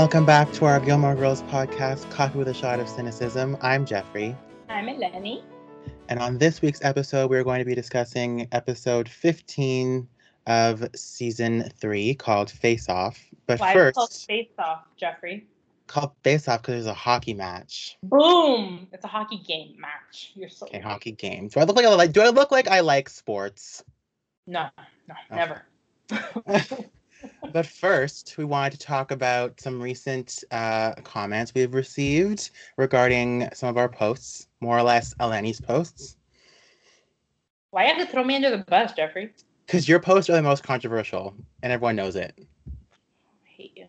Welcome back to our Gilmore Girls podcast, Coffee with a Shot of Cynicism. I'm Jeffrey. I'm Eleni. And on this week's episode, we're going to be discussing episode 15 of season three called Face Off. But Why first, called Face Off, Jeffrey? called Face Off because there's a hockey match. Boom! It's a hockey game match. You're so Okay, hockey game. Do I look like I like? Do I look like I like sports? No, no, Okay. never. But first, we wanted to talk about some recent uh, comments we've received regarding some of our posts, more or less Eleni's posts. Why you have to throw me under the bus, Jeffrey? Because your posts are the most controversial, and everyone knows it. I hate you.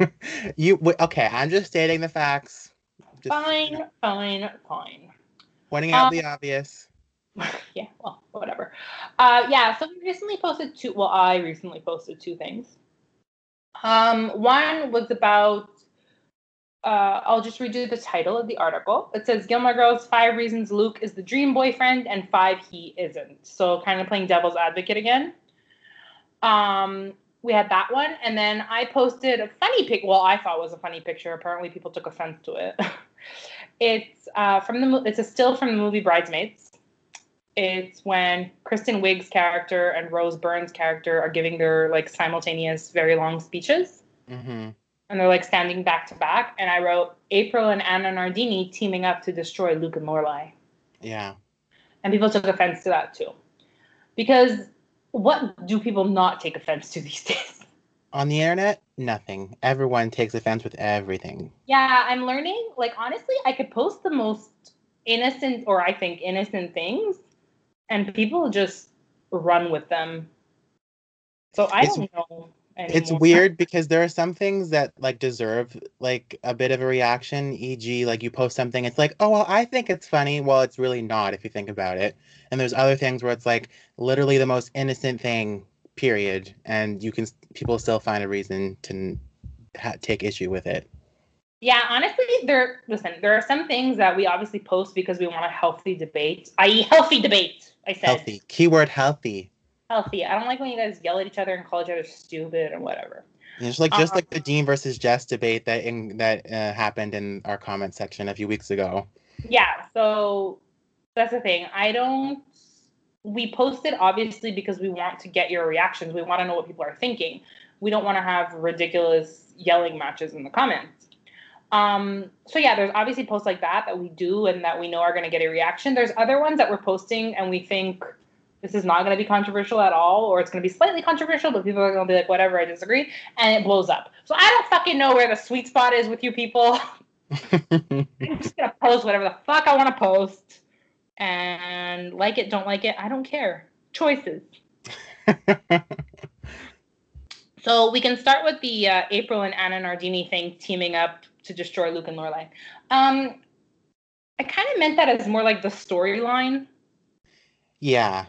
you w- okay? I'm just stating the facts. Just Fine, fine, fine. pointing out Um, the obvious. yeah, well, whatever. Uh, yeah, so we recently posted two. Well, I recently posted two things. Um, one was about. Uh, I'll just redo the title of the article. It says Gilmore Girls Five Reasons Luke is the Dream Boyfriend and Five He Isn't. So kind of playing devil's advocate again. Um, we had that one, and then I posted a funny pic. Well, I thought was a funny picture. Apparently, people took offense to it. it's uh, from the. It's a still from the movie Bridesmaids. It's when Kristen Wiig's character and Rose Byrne's character are giving their like simultaneous, very long speeches, hmm and they're like standing back to back. And I wrote April and Anna Nardini teaming up to destroy Luke and Lorelai, Yeah. and people took offense to that too, because what do people not take offense to these days? On the internet, nothing. Everyone takes offense with everything. Yeah, I'm learning. Like honestly, I could post the most innocent or I think innocent things, and people just run with them. So I It's- don't know. It's weird because there are some things that like deserve like a bit of a reaction. E.g., like you post something, it's like, oh well, I think it's funny. Well, it's really not if you think about it. And there's other things where it's like literally the most innocent thing, period, and you can people still find a reason to ha- take issue with it. Yeah, honestly, there. Listen, there are some things that we obviously post because we want a healthy debate, i.e., healthy debate. I said Healthy keyword healthy. healthy. I don't like when you guys yell at each other and call each other stupid and whatever. Just like just Uh, like the Dean versus Jess debate that in that uh, happened in our comment section a few weeks ago. Yeah, so that's the thing. I don't. We posted obviously because we want to get your reactions. We want to know what people are thinking. We don't want to have ridiculous yelling matches in the comments. Um, so yeah, there's obviously posts like that that we do and that we know are going to get a reaction. There's other ones that we're posting and we think this is not going to be controversial at all, or it's going to be slightly controversial, but people are going to be like, whatever, I disagree, and it blows up. So I don't fucking know where the sweet spot is with you people. I'm just gonna post whatever the fuck I want to post, and like it, don't like it, I don't care. Choices. So we can start with the uh, April and Anna Nardini thing teaming up to destroy Luke and Lorelai. Um, I kind of meant that as more like the storyline, yeah.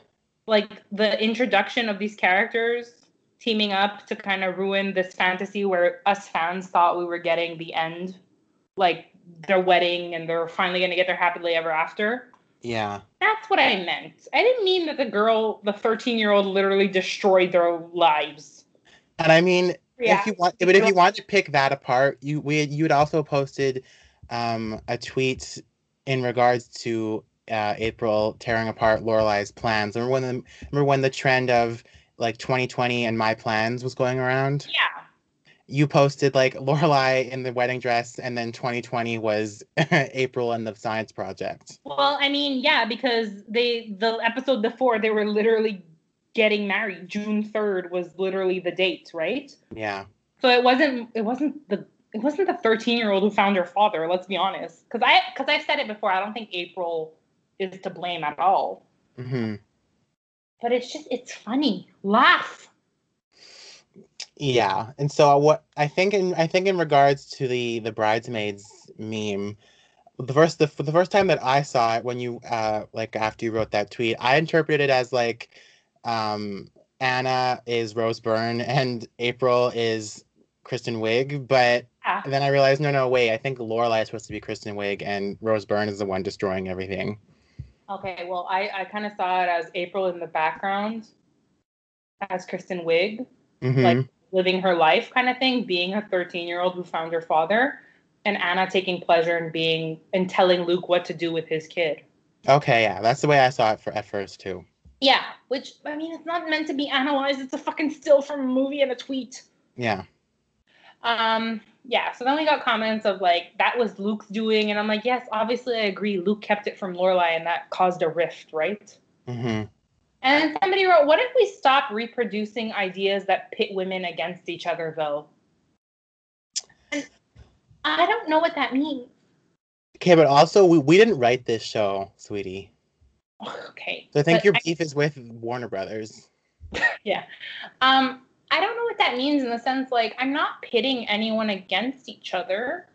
like the introduction of these characters teaming up to kind of ruin this fantasy where us fans thought we were getting the end, like their wedding and they're finally going to get their happily ever after. Yeah. That's what I meant. I didn't mean that the girl, the 13 year old, literally destroyed their lives. And I mean, Yeah. if you want, but if you want to pick that apart, you we you had also posted um, a tweet in regards to uh, April tearing apart Lorelai's plans. Remember when the remember when the trend of like 2020 and my plans was going around? Yeah. You posted like Lorelai in the wedding dress, and then 2020 was April and the science project. Well, I mean, yeah, because they the episode before they were literally getting married. June third was literally the date, right? Yeah. So it wasn't it wasn't the it wasn't the thirteen year old who found her father. Let's be honest, because I because I said it before. I don't think April is to blame at all. hmm But it's just it's funny. Laugh. Yeah, and so what I think in I think in regards to the the bridesmaids meme, the first the, the first time that I saw it when you uh like after you wrote that tweet, I interpreted it as like um Anna is Rose Byrne and April is Kristen Wiig, but Ah. then I realized no no wait, I think Lorelai is supposed to be Kristen Wiig and Rose Byrne is the one destroying everything. Okay, well, I, I kind of saw it as April in the background as Kristen Wiig, Mhm. like living her life kind of thing, being a 13 year old who found her father, and Anna taking pleasure in being and telling Luke what to do with his kid. Okay, yeah, that's the way I saw it for at first too. Yeah, which I mean, it's not meant to be analyzed. It's a fucking still from a movie and a tweet. Yeah. Um, yeah, so then we got comments of like that was Luke's doing, and I'm like, yes, obviously I agree. Luke kept it from Lorelai, and that caused a rift, right? Mm-hmm. And somebody wrote, "What if we stop reproducing ideas that pit women against each other, though?" And I don't know what that means. Okay, but also we, we didn't write this show, sweetie. Okay. So I think but your beef is with Warner Brothers. yeah. Um, I don't know what that means in the sense like I'm not pitting anyone against each other.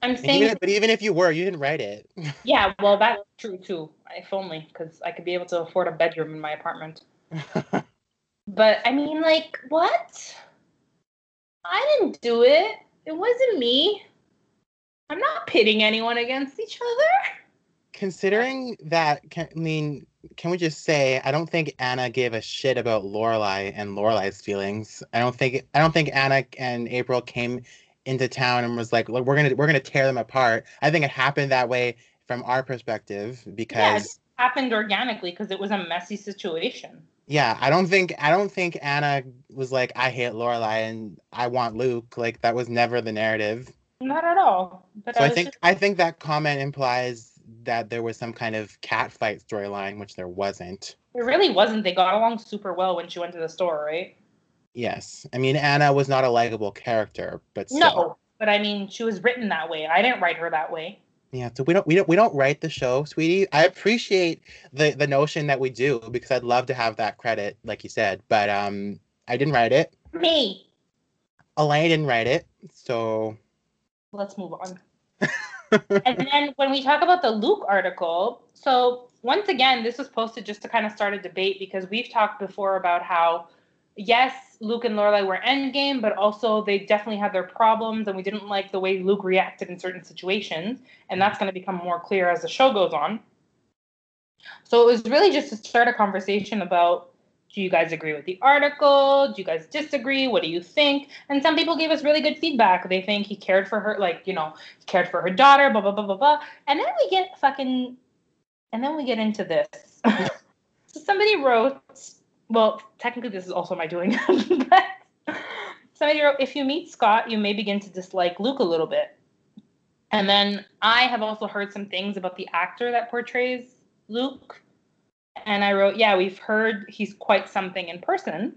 I'm saying, even, but even if you were, you didn't write it. yeah, well, that's true too. If only, because I could be able to afford a bedroom in my apartment. But I mean, like, what? I didn't do it. It wasn't me. I'm not pitting anyone against each other. Considering that, can, I mean, can we just say I don't think Anna gave a shit about Lorelai and Lorelai's feelings. I don't think I don't think Anna and April came into town and was like, "Look, we're gonna we're gonna tear them apart." I think it happened that way from our perspective Yeah, it happened organically because it was a messy situation. yeah, I don't think I don't think Anna was like, "I hate Lorelai and I want Luke." Like that was never the narrative. Not at all. But So I I think just- I think that comment implies that there was some kind of cat fight storyline, which there wasn't. it really wasn't. They got along super well when she went to the store, right? Yes, I mean Anna was not a likable character, but still. No, but I mean, she was written that way. I didn't write her that way. Yeah, so we don't we don't we don't write the show, sweetie. I appreciate the the notion that we do because I'd love to have that credit, like you said. But um, I didn't write it. Me. Eleni didn't write it, so Let's move on. and then when we talk about the Luke article, so once again, this was posted just to kind of start a debate because we've talked before about how, yes, Luke and Lorelai were endgame, but also they definitely had their problems, and we didn't like the way Luke reacted in certain situations, and that's going to become more clear as the show goes on. So it was really just to start a conversation about do you guys agree with the article? Do you guys disagree? What do you think? And some people gave us really good feedback. They think he cared for her, like, you know, cared for her daughter, blah, blah, blah, blah, blah. And then we get fucking, and then we get into this. so somebody wrote, well, technically this is also my doing, but somebody wrote, if you meet Scott, you may begin to dislike Luke a little bit. And then I have also heard some things about the actor that portrays Luke. And I wrote, yeah, we've heard he's quite something in person.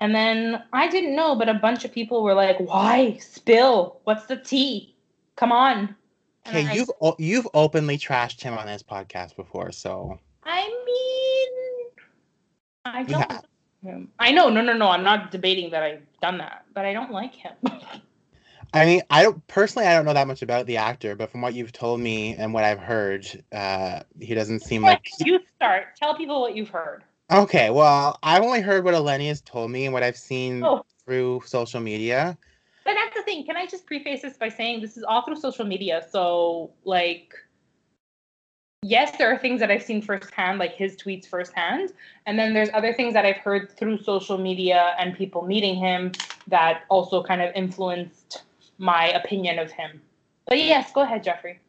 And then I didn't know, but a bunch of people were like, why? Spill. What's the tea? Come on. And okay, I- you've o- you've openly trashed him on this podcast before, so I mean, I don't. like him. I know, no, no, no. I'm not debating that I've done that, but I don't like him. I mean, I don't personally I don't know that much about the actor, but from what you've told me and what I've heard, uh, he doesn't seem like you start. Tell people what you've heard. Okay, well, I've only heard what Eleni has told me and what I've seen Oh. through social media. But that's the thing. Can I just preface this by saying this is all through social media? So, like, yes, there are things that I've seen firsthand, like his tweets firsthand. And then there's other things that I've heard through social media and people meeting him that also kind of influenced my opinion of him. But yes, go ahead, Jeffrey.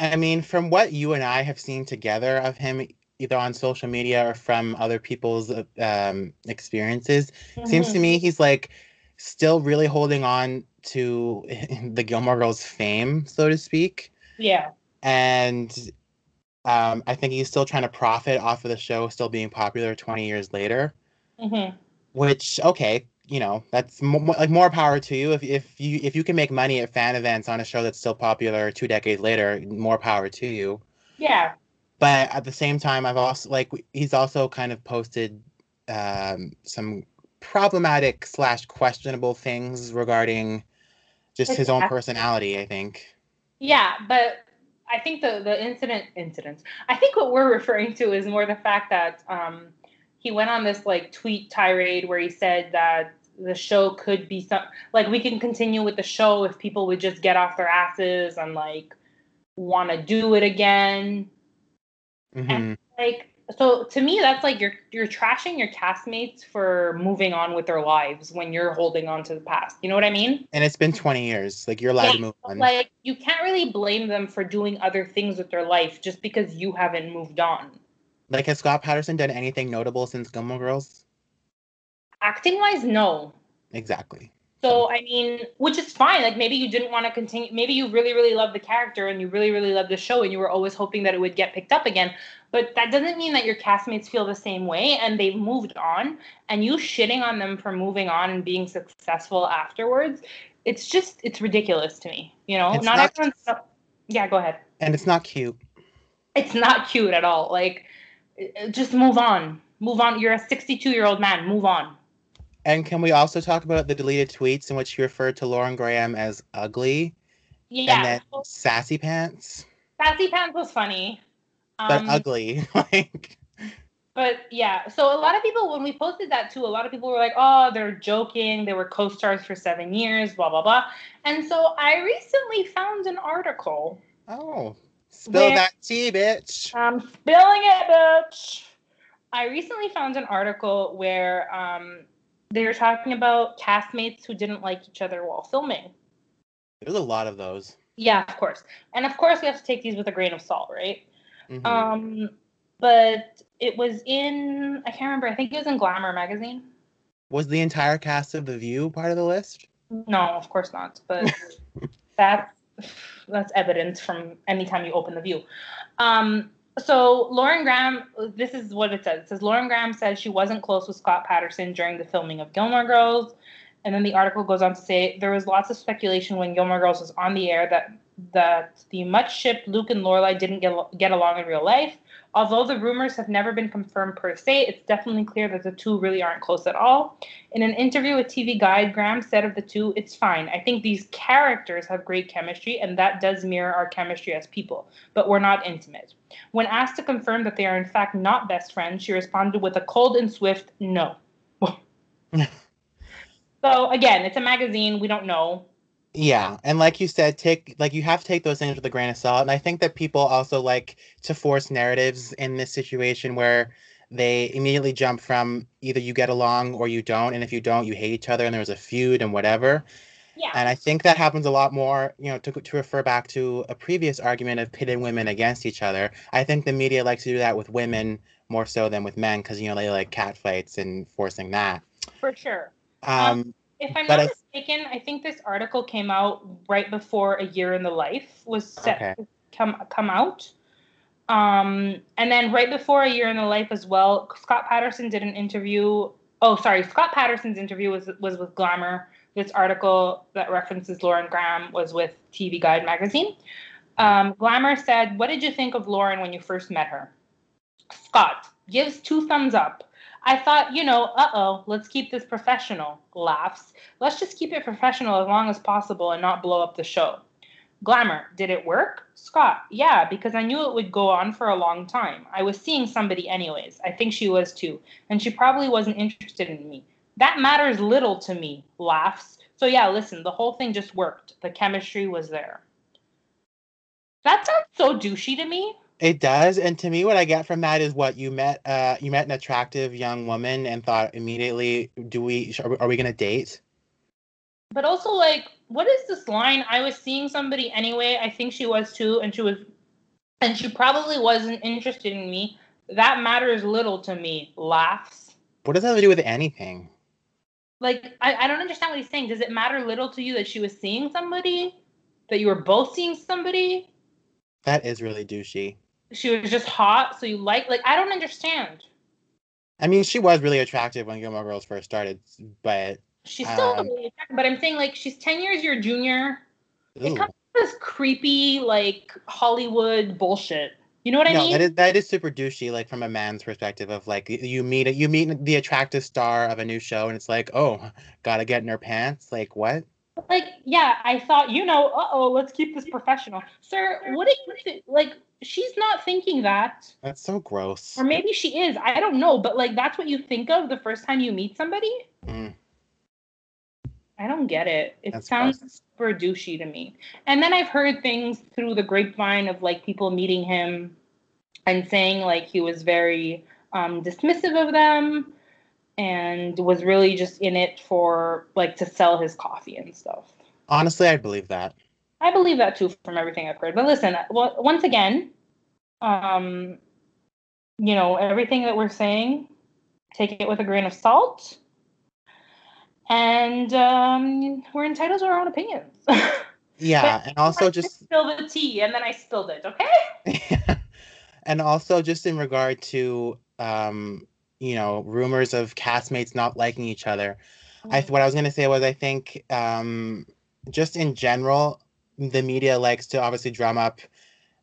I mean, from what you and I have seen together of him, either on social media or from other people's um, experiences, seems to Mhm. me he's like still really holding on to the Gilmore Girls fame, so to speak. Yeah. And um, I think he's still trying to profit off of the show still being popular 20 years later. hmm which okay you know that's mo- mo- like more power to you if, if you if you can make money at fan events on a show that's still popular two decades later more power to you Yeah. but at the same time i've also like he's also kind of posted um, some problematic slash questionable things regarding just his own personality i think Yeah, but I think the the incident incidents. I think what we're referring to is more the fact that um, he went on this like tweet tirade where he said that the show could be some like we can continue with the show if people would just get off their asses and like want to do it again. Mhm. Like so to me that's like you're you're trashing your castmates for moving on with their lives when you're holding on to the past. You know what I mean? And it's been 20 years. Like you're allowed Yeah, to move on. Like you can't really blame them for doing other things with their life just because you haven't moved on. Like has Scott Patterson done anything notable since Gilmore Girls? Acting wise, no. Exactly. So I mean, which is fine. Like maybe you didn't want to continue. Maybe you really, really love the character and you really, really love the show, and you were always hoping that it would get picked up again. But that doesn't mean that your castmates feel the same way and they've moved on. And you shitting on them for moving on and being successful afterwards, it's just it's ridiculous to me. You know, not, not- everyone's. Yeah, go ahead. And it's not cute. It's not cute at all. Like, just move on. Move on. You're a 62 year old man. Move on. And can we also talk about the deleted tweets in which he referred to Lauren Graham as ugly Yeah. and then sassy pants? Sassy Pants was funny. But Um, ugly. like But yeah, so a lot of people, when we posted that too, a lot of people were like, oh, they're joking. They were co stars for seven years, blah, blah, blah. And so I recently found an article. Oh. Spill Where- that tea, bitch. I'm spilling it, bitch. I recently found an article where um, they were talking about castmates who didn't like each other while filming. There's a lot of those. Yeah, of course. And of course, we have to take these with a grain of salt, right? Mhm. Um, but it was in, I can't remember, I think it was in Glamour magazine. Was the entire cast of The View part of the list? No, of course not. But that's that's evidence from anytime you open the view. Um, so Lauren Graham, this is what it says. It says Lauren Graham says she wasn't close with Scott Patterson during the filming of Gilmore Girls, and then the article goes on to say there was lots of speculation when Gilmore Girls was on the air that that the much shipped Luke and Lorelai didn't get get along in real life. Although the rumors have never been confirmed per se, it's definitely clear that the two really aren't close at all. In an interview with TV Guide, Graham said of the two, it's fine. I think these characters have great chemistry, and that does mirror our chemistry as people, but we're not intimate. When asked to confirm that they are in fact not best friends, she responded with a cold and swift no. so, again, it's a magazine. We don't know. Yeah, and like you said, take like you have to take those things with a grain of salt. And I think that people also like to force narratives in this situation where they immediately jump from either you get along or you don't, and if you don't, you hate each other, and there's a feud and whatever. Yeah. And I think that happens a lot more, you know, to, to refer back to a previous argument of pitting women against each other. I think the media likes to do that with women more so than with men because, you know, they like cat fights and forcing that. For sure. Um, If I'm But not I- mistaken, I think this article came out right before A Year in the Life was set Okay. to come come out. Um, and then right before A Year in the Life as well, Scott Patterson did an interview. Oh, sorry, Scott Patterson's interview was was with Glamour. This article that references Lauren Graham was with TV Guide magazine. Um, Glamour said, "What did you think of Lauren when you first met her?" Scott gives two thumbs up. I thought, you know, uh oh, let's keep this professional. Laughs. Let's just keep it professional as long as possible and not blow up the show. Glamour, did it work? Scott, yeah, because I knew it would go on for a long time. I was seeing somebody anyways. I think she was too. And she probably wasn't interested in me. That matters little to me. Laughs. So yeah, listen, the whole thing just worked. The chemistry was there. That sounds so douchey to me. It does, and to me, what I get from that is what you met. Uh, you met an attractive young woman and thought immediately, "Do we? Are we, are we gonna date?" But also, like, what is this line? I was seeing somebody anyway. I think she was too, and she was, and she probably wasn't interested in me. That matters little to me. Laughs. What does that have to do with anything? Like, I, I don't understand what he's saying. Does it matter little to you that she was seeing somebody? That you were both seeing somebody? That is really douchey. She was just hot, so you like, like, I don't understand. I mean, she was really attractive when Gilmore Girls first started, but She's still Um, really attractive, but I'm saying, like, she's 10 years your junior. It comes with this creepy, like, Hollywood bullshit. You know what I no, mean? that is that is super douchey. Like from a man's perspective, of like you meet you meet the attractive star of a new show, and it's like, oh, gotta get in her pants. Like what? Like yeah i thought you know uh-oh let's keep this professional sir what do you like she's not thinking that That's so gross. or maybe she is i don't know but like that's what you think of the first time you meet somebody Mm. i don't get it it That's sounds gross. super douchey to me and then i've heard things through the grapevine of like people meeting him and saying like he was very um, dismissive of them and was really just in it for like to sell his coffee and stuff. Honestly, I believe that. I believe that too from everything I've heard. But listen, well, once again, um, you know, everything that we're saying, take it with a grain of salt. And um, we're entitled to our own opinions. yeah, and also just spill the tea, and then I spilled it. Okay. and also just in regard to um, you know rumors of castmates not liking each other. I what I was gonna say was I think um, just in general, the media likes to obviously drum up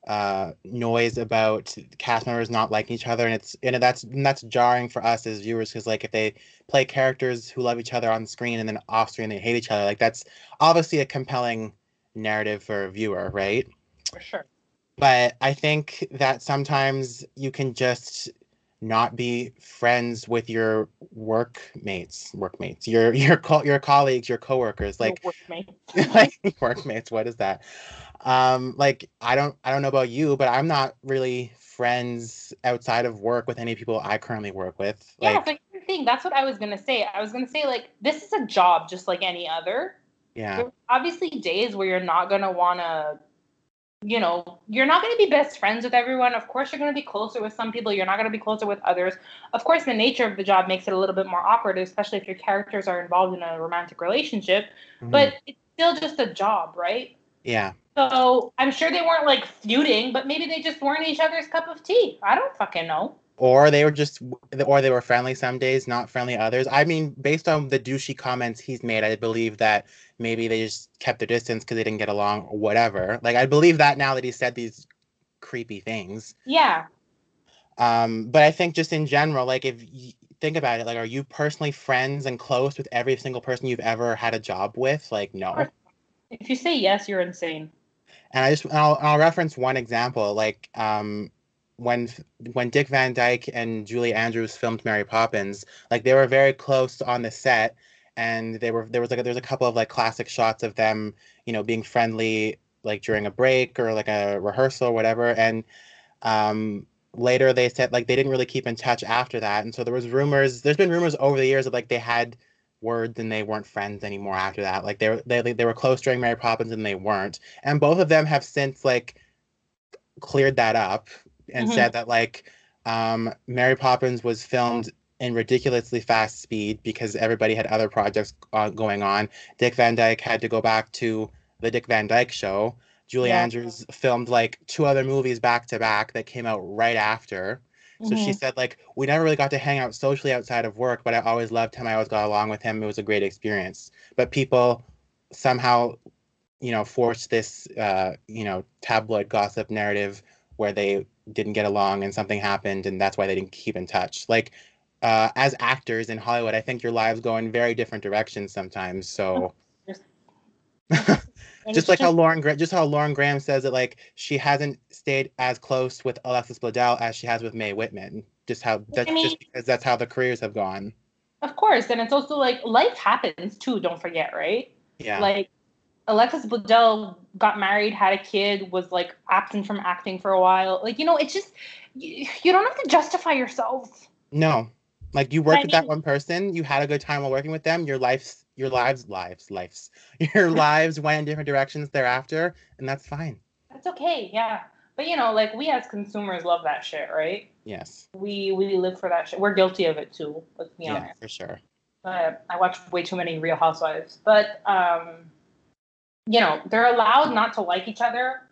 uh, noise about cast members not liking each other, and it's and that's and that's jarring for us as viewers because like if they play characters who love each other on screen and then off screen they hate each other, like that's obviously a compelling narrative for a viewer, right? For sure. But I think that sometimes you can just not be friends with your workmates, workmates, your your co- your colleagues, your coworkers, like workmates. like workmates. What is that? Um, like I don't I don't know about you, but I'm not really friends outside of work with any people I currently work with. Yeah, like, the thing that's what I was gonna say. I was gonna say like this is a job just like any other. Yeah. There's obviously days where you're not gonna wanna you know, you're not going to be best friends with everyone. Of course, you're going to be closer with some people. You're not going to be closer with others. Of course, the nature of the job makes it a little bit more awkward, especially if your characters are involved in a romantic relationship. Mm-hmm. But it's still just a job, right? Yeah. So I'm sure they weren't like feuding, but maybe they just weren't each other's cup of tea. I don't fucking know or they were just or they were friendly some days not friendly others. I mean based on the douchey comments he's made i believe that maybe they just kept their distance because they didn't get along or whatever. Like i believe that now that he said these creepy things. Yeah. Um but i think just in general like if you think about it like are you personally friends and close with every single person you've ever had a job with? Like no. If you say yes you're insane. And i just I'll, I'll reference one example like um when when Dick Van Dyke and Julie Andrews filmed Mary Poppins, like they were very close on the set, and they were there was like there's a couple of like classic shots of them, you know, being friendly like during a break or like a rehearsal or whatever, and um, later they said like they didn't really keep in touch after that, and so there was rumors. There's been rumors over the years that like they had words and they weren't friends anymore after that. Like they were they they were close during Mary Poppins and they weren't, and both of them have since like cleared that up and mm-hmm. said that like um, Mary Poppins was filmed in ridiculously fast speed because everybody had other projects uh, going on. Dick Van Dyke had to go back to the Dick Van Dyke Show. Julie yeah. Andrews filmed like two other movies back to back that came out right after. So mm-hmm. she said like we never really got to hang out socially outside of work, but I always loved him. I always got along with him. It was a great experience. But people somehow, you know, forced this uh, you know, tabloid gossip narrative where they didn't get along and something happened and that's why they didn't keep in touch. Like uh, as actors in Hollywood, I think your lives go in very different directions sometimes. So just like how Lauren just how Lauren Graham says that like she hasn't stayed as close with Alexis Bledel as she has with Mae Whitman. Just how that's I mean, just because that's how the careers have gone. Of course, and it's also like life happens too. Don't forget, right? Yeah. Like Alexis Bledel got married, had a kid, was like absent from acting for a while. Like, you know, it's just you, you don't have to justify yourself. No. Like you worked I with mean, that one person, you had a good time while working with them, your life's your lives lives lives. Your lives went in different directions thereafter, and that's fine. That's okay, yeah. But you know, like we as consumers love that shit, right? Yes. We we live for that shit. We're guilty of it too, let's be yeah, honest. Yeah, for sure. But I watch way too many Real Housewives. But um you know, they're allowed not to like each other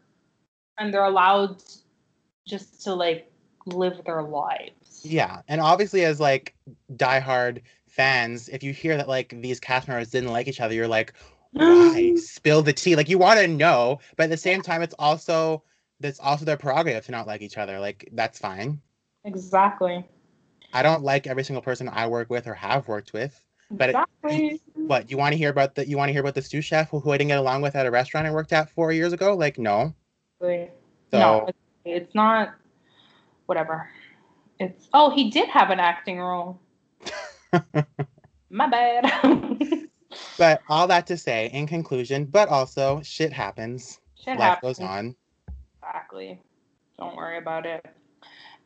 and they're allowed just to like live their lives. Yeah. And obviously as like diehard fans, if you hear that like these cast members didn't like each other, you're like, why? Spill the tea. Like you want to know, but at the same time it's also that's also their prerogative to not like each other. Like that's fine. Exactly. I don't like every single person I work with or have worked with. But exactly. it, what you want to hear about the you want to hear about the sous chef who, who I didn't get along with at a restaurant I worked at four years ago? Like no. So, no, it's not. Whatever. It's oh he did have an acting role. My bad. but all that to say, in conclusion, but also shit happens. Shit Life happens. goes on. Exactly. Don't worry about it.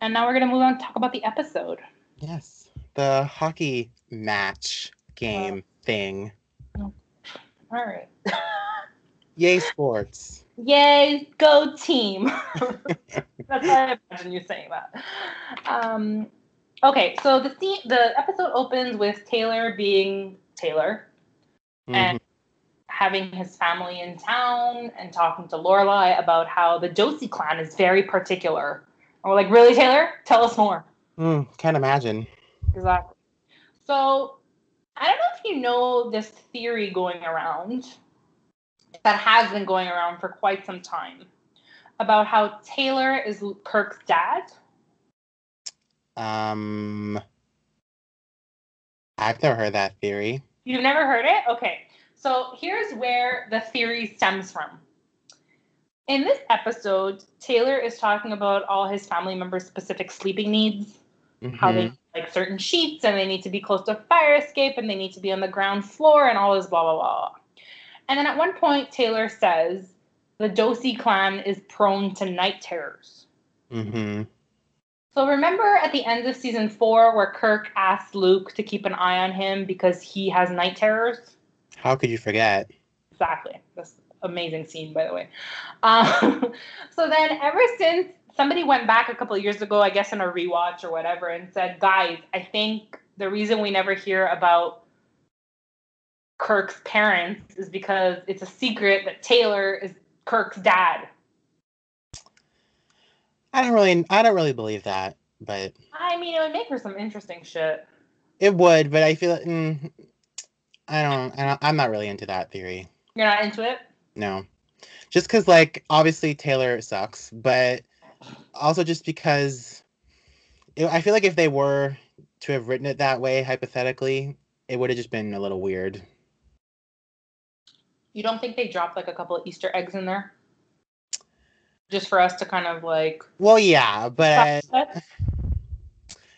And now we're gonna move on to talk about the episode. Yes, the hockey match game thing. All right. Yay, sports. Yay, go team. That's how I imagine you saying that. Um, okay, so the scene, the episode opens with Taylor being Taylor and having his family in town and talking to Lorelai about how the Josie clan is very particular. And we're like, really, Taylor? Tell us more. Mm, can't imagine. Exactly. So I don't know if you know this theory going around that has been going around for quite some time about how Taylor is Kirk's dad. Um, I've never heard that theory. You've never heard it? Okay. So here's where the theory stems from. In this episode, Taylor is talking about all his family members' specific sleeping needs, how they Mhm. need, like certain sheets and they need to be close to a fire escape and they need to be on the ground floor and all this blah blah blah. And then at one point, Taylor says the Josie clan is prone to night terrors. Mhm. So remember at the end of season four where Kirk asked Luke to keep an eye on him because he has night terrors? How could you forget? Exactly. That's amazing scene, by the way. Um, so then, ever since somebody went back a couple of years ago, I guess in a rewatch or whatever, and said, guys, I think the reason we never hear about Kirk's parents is because it's a secret that Taylor is Kirk's dad. I don't really, I don't really believe that, but I mean, it would make for some interesting shit. it would. But I feel, mm, I don't, I don't, I'm not really into that theory. You're not into it? No, just because, like, obviously Taylor sucks, but also just because it, I feel like if they were to have written it that way, hypothetically, it would have just been a little weird. You don't think they dropped like a couple of Easter eggs in there? Just for us to kind of like. Well, yeah, but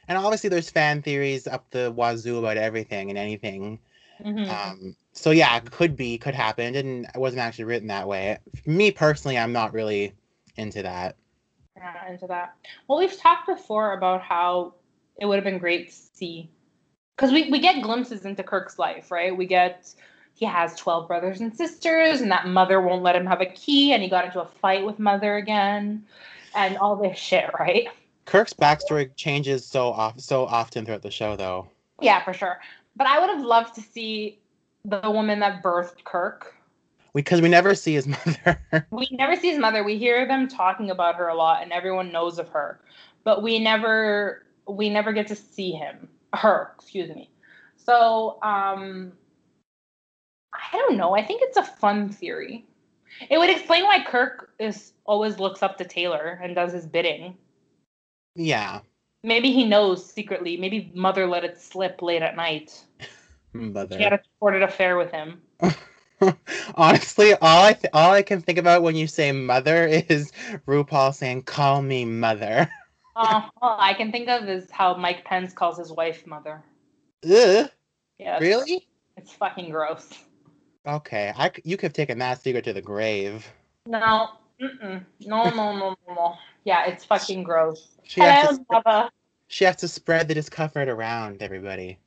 and obviously there's fan theories up the wazoo about everything and anything. Mhm. Um, so yeah, it could be, could happen. and it wasn't actually written that way. Me personally, I'm not really into that. Yeah, into that. Well, we've talked before about how it would have been great to see, because we, we get glimpses into Kirk's life, right? We get he has 12 brothers and sisters, and that mother won't let him have a key, and he got into a fight with mother again, and all this shit, right? Kirk's backstory changes so off so often throughout the show, though. Yeah, for sure. But I would have loved to see the woman that birthed Kirk. Because we never see his mother. We never see his mother. We hear them talking about her a lot, and everyone knows of her, but we never we never get to see him, her, excuse me. So um, I don't know. I think it's a fun theory. It would explain why Kirk is always looks up to Taylor and does his bidding. yeah, Maybe he knows secretly. Maybe Mother let it slip late at night. mother. She had a sordid affair with him. Honestly, all I th- all I can think about when you say mother is RuPaul saying "Call me mother." Uh, all I can think of is how Mike Pence calls his wife mother. Ugh, Yeah, really? It's fucking gross. Okay, I c- you could have taken that secret to the grave. No, mm-mm. no, no, no, no, no. Yeah, it's fucking gross. She has, to, sp- she has to spread the discomfort around everybody.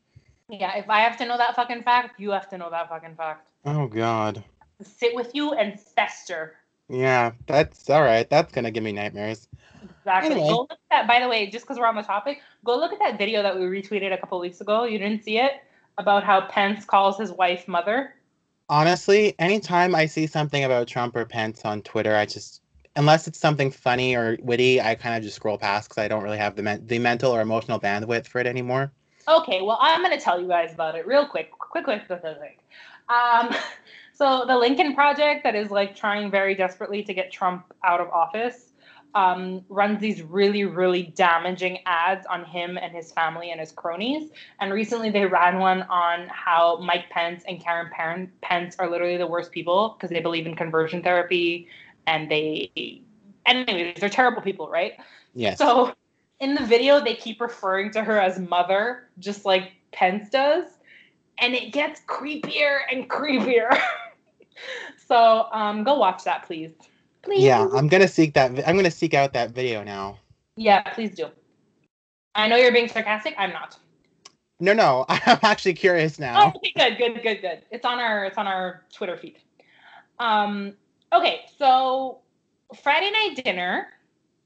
Yeah, if I have to know that fucking fact, you have to know that fucking fact. Oh God. Sit with you and fester. Yeah, that's all right. That's gonna give me nightmares. Exactly. Anyway. Go look at that. By the way, just because we're on the topic, go look at that video that we retweeted a couple weeks ago. You didn't see it about how Pence calls his wife mother. Honestly, anytime I see something about Trump or Pence on Twitter, I just unless it's something funny or witty, I kind of just scroll past because I don't really have the men- the mental or emotional bandwidth for it anymore. Okay, well, I'm going to tell you guys about it real quick. Quick, quick, quick, quick, quick. Um, so the Lincoln Project, that is like trying very desperately to get Trump out of office, um, runs these really, really damaging ads on him and his family and his cronies. And recently, they ran one on how Mike Pence and Karen Pence are literally the worst people because they believe in conversion therapy, and they, anyways, they're terrible people, right? Yes. So in the video, they keep referring to her as mother, just like Pence does, and it gets creepier and creepier. so um, go watch that, please. Please. yeah, I'm gonna seek that. vi- I'm gonna seek out that video now. Yeah, please do. I know you're being sarcastic. I'm not. No, no, I'm actually curious now. Oh, okay, good, good, good, good. It's on our it's on our Twitter feed. Um, okay, so Friday night dinner.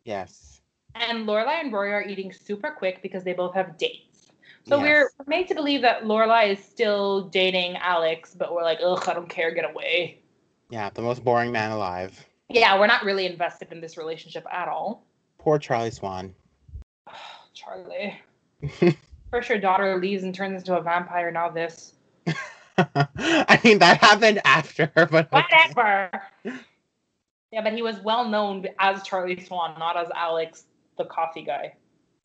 Yes. And Lorelai and Rory are eating super quick because they both have dates. So Yes. we're made to believe that Lorelai is still dating Alex, but we're like, ugh, I don't care, get away. Yeah, the most boring man alive. Yeah, we're not really invested in this relationship at all. Poor Charlie Swan. Charlie. First your daughter leaves and turns into a vampire, now this. I mean, that happened after, but. Whatever. yeah, but he was well known as Charlie Swan, not as Alex, the coffee guy.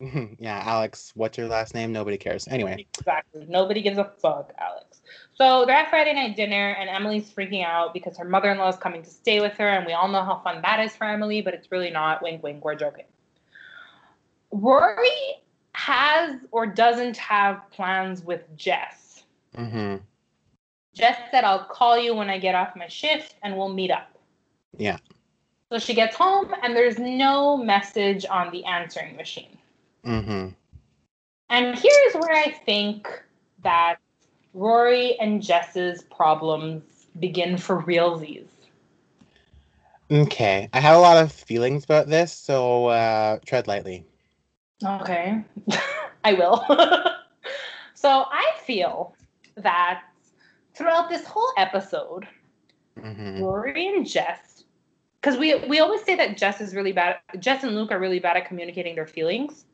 yeah, Alex, what's your last name? Nobody cares. Anyway, Exactly. Nobody gives a fuck, Alex. So they're at Friday night dinner, and Emily's freaking out because her mother in law is coming to stay with her, and we all know how fun that is for Emily, but it's really not. Wink, wink, we're joking. Rory has or doesn't have plans with Jess. hmm Jess said, I'll call you when I get off my shift and we'll meet up. Yeah. So she gets home, and there's no message on the answering machine. hmm And here's where I think that Rory and Jess's problems begin for realsies. Okay, I have a lot of feelings about this, so uh, tread lightly. Okay, I will. so I feel that throughout this whole episode, hmm Rory and Jess, because we we always say that Jess is really bad. Jess and Luke are really bad at communicating their feelings.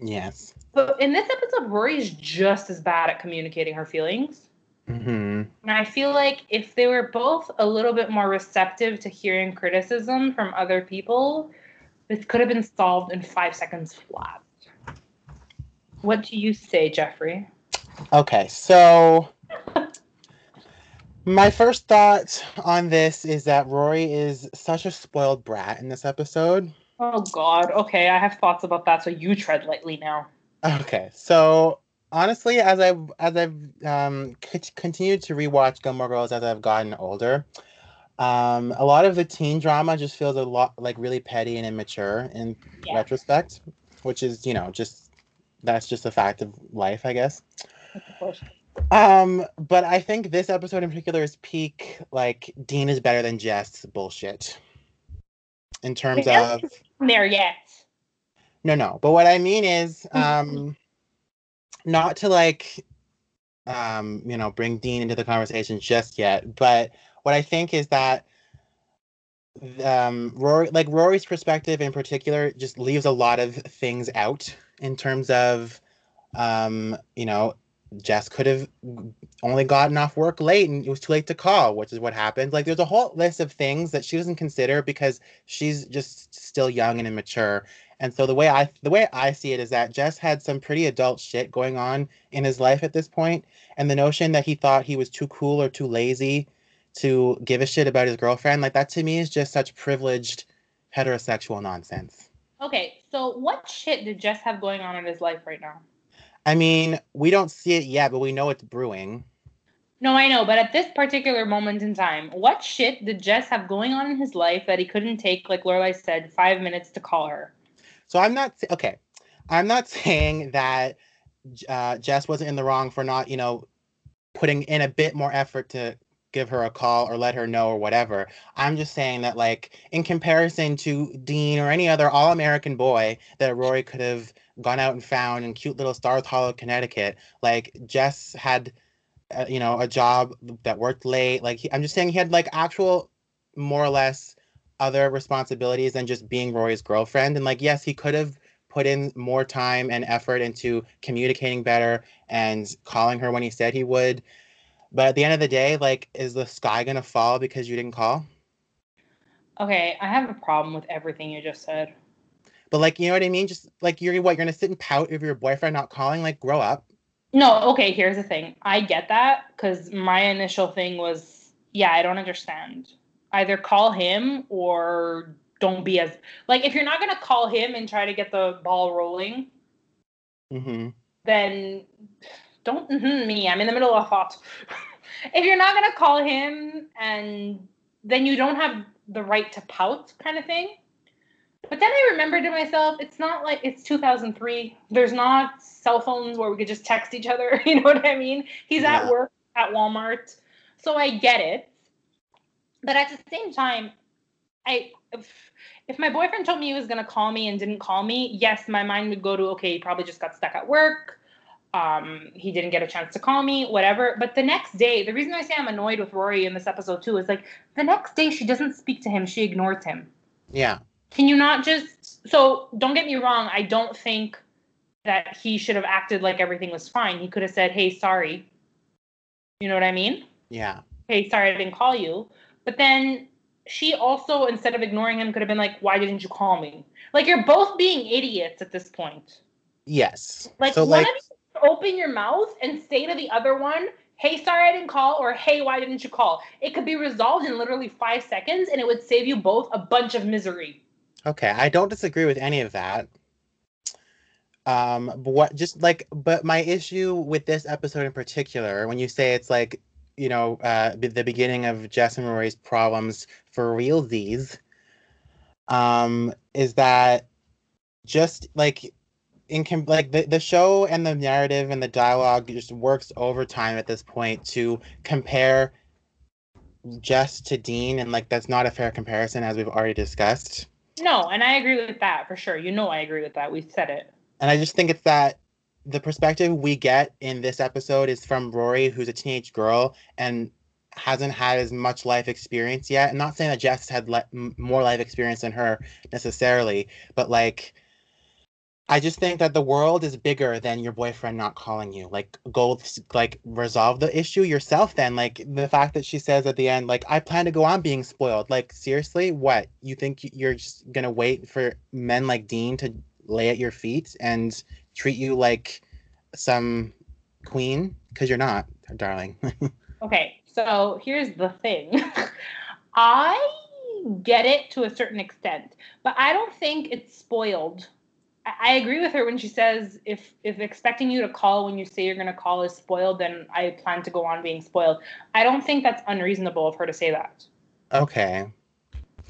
Yes. But in this episode, Rory's just as bad at communicating her feelings. hmm And I feel like if they were both a little bit more receptive to hearing criticism from other people, this could have been solved in five seconds flat. What do you say, Jeffrey? Okay, so my first thought on this is that Rory is such a spoiled brat in this episode. Oh God. Okay, I have thoughts about that, so you tread lightly now. Okay, so honestly, as I've as I've um, c- continued to rewatch Gilmore Girls as I've gotten older, um, a lot of the teen drama just feels a lot like really petty and immature in Yeah. retrospect, which is you know just that's just a fact of life, I guess. Um, but I think this episode in particular is peak like Dean is better than Jess bullshit. In terms of There yet. no no, but what I mean is um not to like um you know bring Dean into the conversation just yet, but what I think is that um Rory like Rory's perspective in particular just leaves a lot of things out in terms of um you know Jess could have only gotten off work late and it was too late to call, which is what happened. Like there's a whole list of things that she doesn't consider because she's just still young and immature. And so the way I the way I see it is that Jess had some pretty adult shit going on in his life at this point, and the notion that he thought he was too cool or too lazy to give a shit about his girlfriend, like that to me is just such privileged heterosexual nonsense. Okay, so what shit did Jess have going on in his life right now? I mean, we don't see it yet, but we know it's brewing. No, I know, but at this particular moment in time, what shit did Jess have going on in his life that he couldn't take, like Lorelai said, five minutes to call her? So I'm not okay. I'm not saying that uh, Jess wasn't in the wrong for not, you know, putting in a bit more effort to give her a call or let her know or whatever. I'm just saying that, like, in comparison to Dean or any other all-American boy that Rory could have gone out and found in cute little Stars Hollow, Connecticut, like Jess had, uh, you know, a job that worked late. Like, he, I'm just saying he had like actual, more or less, other responsibilities than just being Rory's girlfriend. And like, yes, he could have put in more time and effort into communicating better and calling her when he said he would. But at the end of the day, like, is the sky gonna fall because you didn't call? Okay, I have a problem with everything you just said. But like, you know what I mean? Just like you're what you're gonna sit and pout if your boyfriend not calling. Like, grow up. No, okay, here's the thing. I get that because my initial thing was, yeah, I don't understand. Either call him or don't be as like if you're not gonna call him and try to get the ball rolling, Mm-hmm. then don't mhm me. I'm in the middle of a thought. if you're not gonna call him and then you don't have the right to pout, kind of thing. But then I remembered to myself, it's not like it's 2003. There's not cell phones where we could just text each other. You know what I mean? He's Yeah. at work at Walmart. So I get it. But at the same time, I if, if my boyfriend told me he was going to call me and didn't call me, yes, my mind would go to okay, he probably just got stuck at work. Um, he didn't get a chance to call me, whatever. But the next day, the reason I say I'm annoyed with Rory in this episode too is like the next day she doesn't speak to him, she ignores him. Yeah. Can you not just so don't get me wrong, I don't think that he should have acted like everything was fine. He could have said, "Hey, sorry." You know what I mean? Yeah. Hey, sorry I didn't call you. But then she also instead of ignoring him could have been like, "Why didn't you call me?" Like you're both being idiots at this point. Yes. Like so one like of you open your mouth and say to the other one, "Hey, sorry I didn't call," or "Hey, why didn't you call?" It could be resolved in literally 5 seconds and it would save you both a bunch of misery. Okay, I don't disagree with any of that. Um, but what just like, but my issue with this episode in particular, when you say it's like, you know, uh, the beginning of Jess and Rory's problems for realsies, um, is that just like in like the, the show and the narrative and the dialogue just works overtime at this point to compare Jess to Dean, and like that's not a fair comparison as we've already discussed. No, and I agree with that for sure. You know I agree with that. We said it. And I just think it's that the perspective we get in this episode is from Rory, who's a teenage girl and hasn't had as much life experience yet. I'm not saying that Jess had le- more life experience than her necessarily, but like, I just think that the world is bigger than your boyfriend not calling you. Like, go like resolve the issue yourself. Then, like the fact that she says at the end, like, I plan to go on being spoiled. Like, seriously, what you think you're just gonna wait for men like Dean to lay at your feet and treat you like some queen because you're not darling Okay, so here's the thing. I get it to a certain extent, but I don't think it's spoiled. I, agree with her when she says if if expecting you to call when you say you're gonna call is spoiled, then I plan to go on being spoiled. I don't think that's unreasonable of her to say that. okay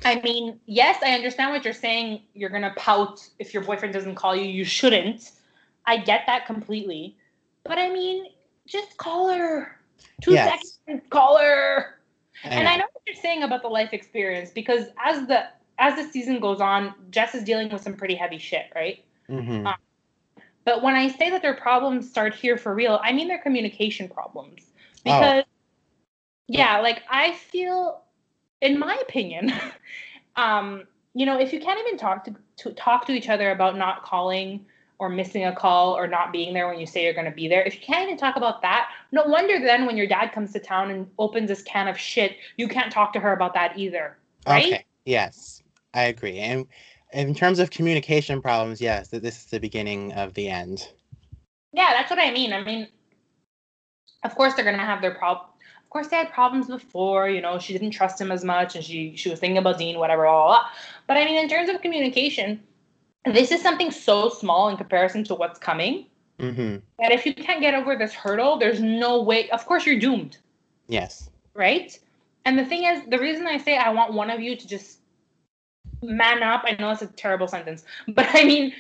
I mean, yes, I understand what you're saying. You're gonna pout if your boyfriend doesn't call you. You shouldn't. I get that completely. But I mean, just call her. Two Yes. seconds, call her. I And. I know what you're saying about the life experience because as the as the season goes on, Jess is dealing with some pretty heavy shit, right? Mhm. uh, But when I say that their problems start here for real, I mean their communication problems. Oh. Because yeah, like I feel in my opinion, um, you know, if you can't even talk to, to talk to each other about not calling or missing a call or not being there when you say you're going to be there, if you can't even talk about that, no wonder then when your dad comes to town and opens this can of shit, you can't talk to her about that either. Right? okay yes i agree and in terms of communication problems yes th- this is the beginning of the end Yeah, that's what I mean. I mean, of course they're gonna have their problem. Of course they had problems before. You know, she didn't trust him as much, and she she was thinking about Dean, whatever, blah, blah, blah. But I mean, in terms of communication, this is something so small in comparison to what's coming hmm that if you can't get over this hurdle, there's no way. Of course, you're doomed, yes right? And the thing is, the reason I say I want one of you to just man up. I know it's a terrible sentence, but I mean,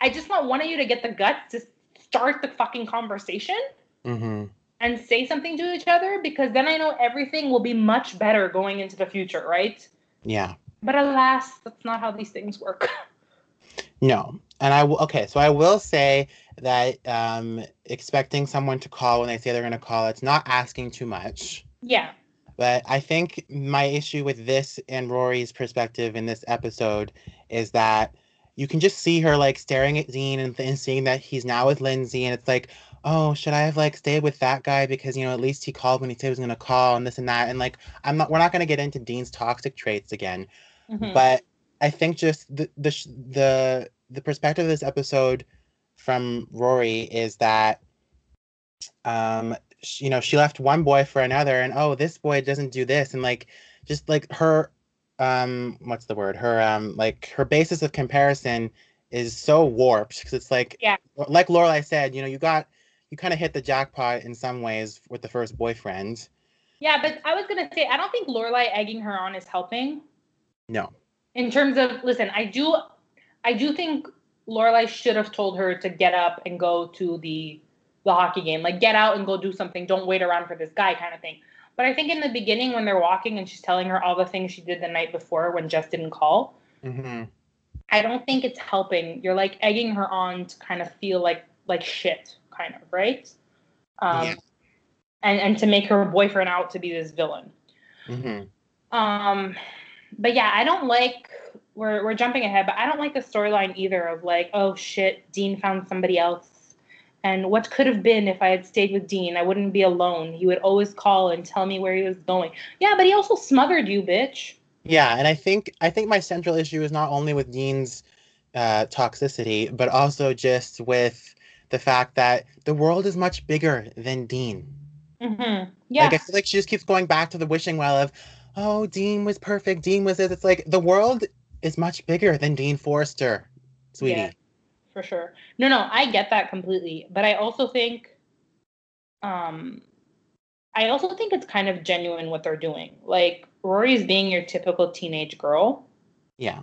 I just want one of you to get the guts to start the fucking conversation hmm and say something to each other because then I know everything will be much better going into the future, right? yeah But alas, that's not how these things work. No. And I will, okay, so I will say that um, expecting someone to call when they say they're going to call, it's not asking too much. yeah. But I think my issue with this and Rory's perspective in this episode is that you can just see her like staring at Dean and, and seeing that he's now with Lindsay, and it's like, oh, should I have like stayed with that guy because you know at least he called when he said he was gonna call and this and that, and like I'm not, we're not gonna get into Dean's toxic traits again, Mhm. but I think just the the the the perspective of this episode from Rory is that um you know she left one boy for another and oh this boy doesn't do this and like just like her um what's the word her um like her basis of comparison is so warped because it's like Yeah. like Lorelai said you know you got you kind of hit the jackpot in some ways with the first boyfriend yeah, but I was gonna say I don't think Lorelai egging her on is helping. no in terms of listen, I do I do think Lorelai should have told her to get up and go to the the hockey game. Like get out and go do something. Don't wait around for this guy kind of thing. But I think in the beginning when they're walking and she's telling her all the things she did the night before when Jess didn't call, Mm-hmm. I don't think it's helping. You're like egging her on to kind of feel like like shit, kind of, right? Um, Yeah. and and to make her boyfriend out to be this villain. Mm-hmm. Um, but yeah, I don't like. We're we're jumping ahead, but I don't like the storyline either of like, oh shit, Dean found somebody else, and what could have been if I had stayed with Dean? I wouldn't be alone. He would always call and tell me where he was going. Yeah, but he also smothered you, bitch. Yeah, and I think I think my central issue is not only with Dean's uh, toxicity, but also just with the fact that the world is much bigger than Dean. Mm-hmm. Yeah, Like I feel like she just keeps going back to the wishing well of, oh, Dean was perfect. Dean was this. It's like the world is much bigger than Dean Forrester, sweetie. Yeah. For sure. No, no, I get that completely, but I also think, um, I also think it's kind of genuine what they're doing. Like Rory's being your typical teenage girl. Yeah.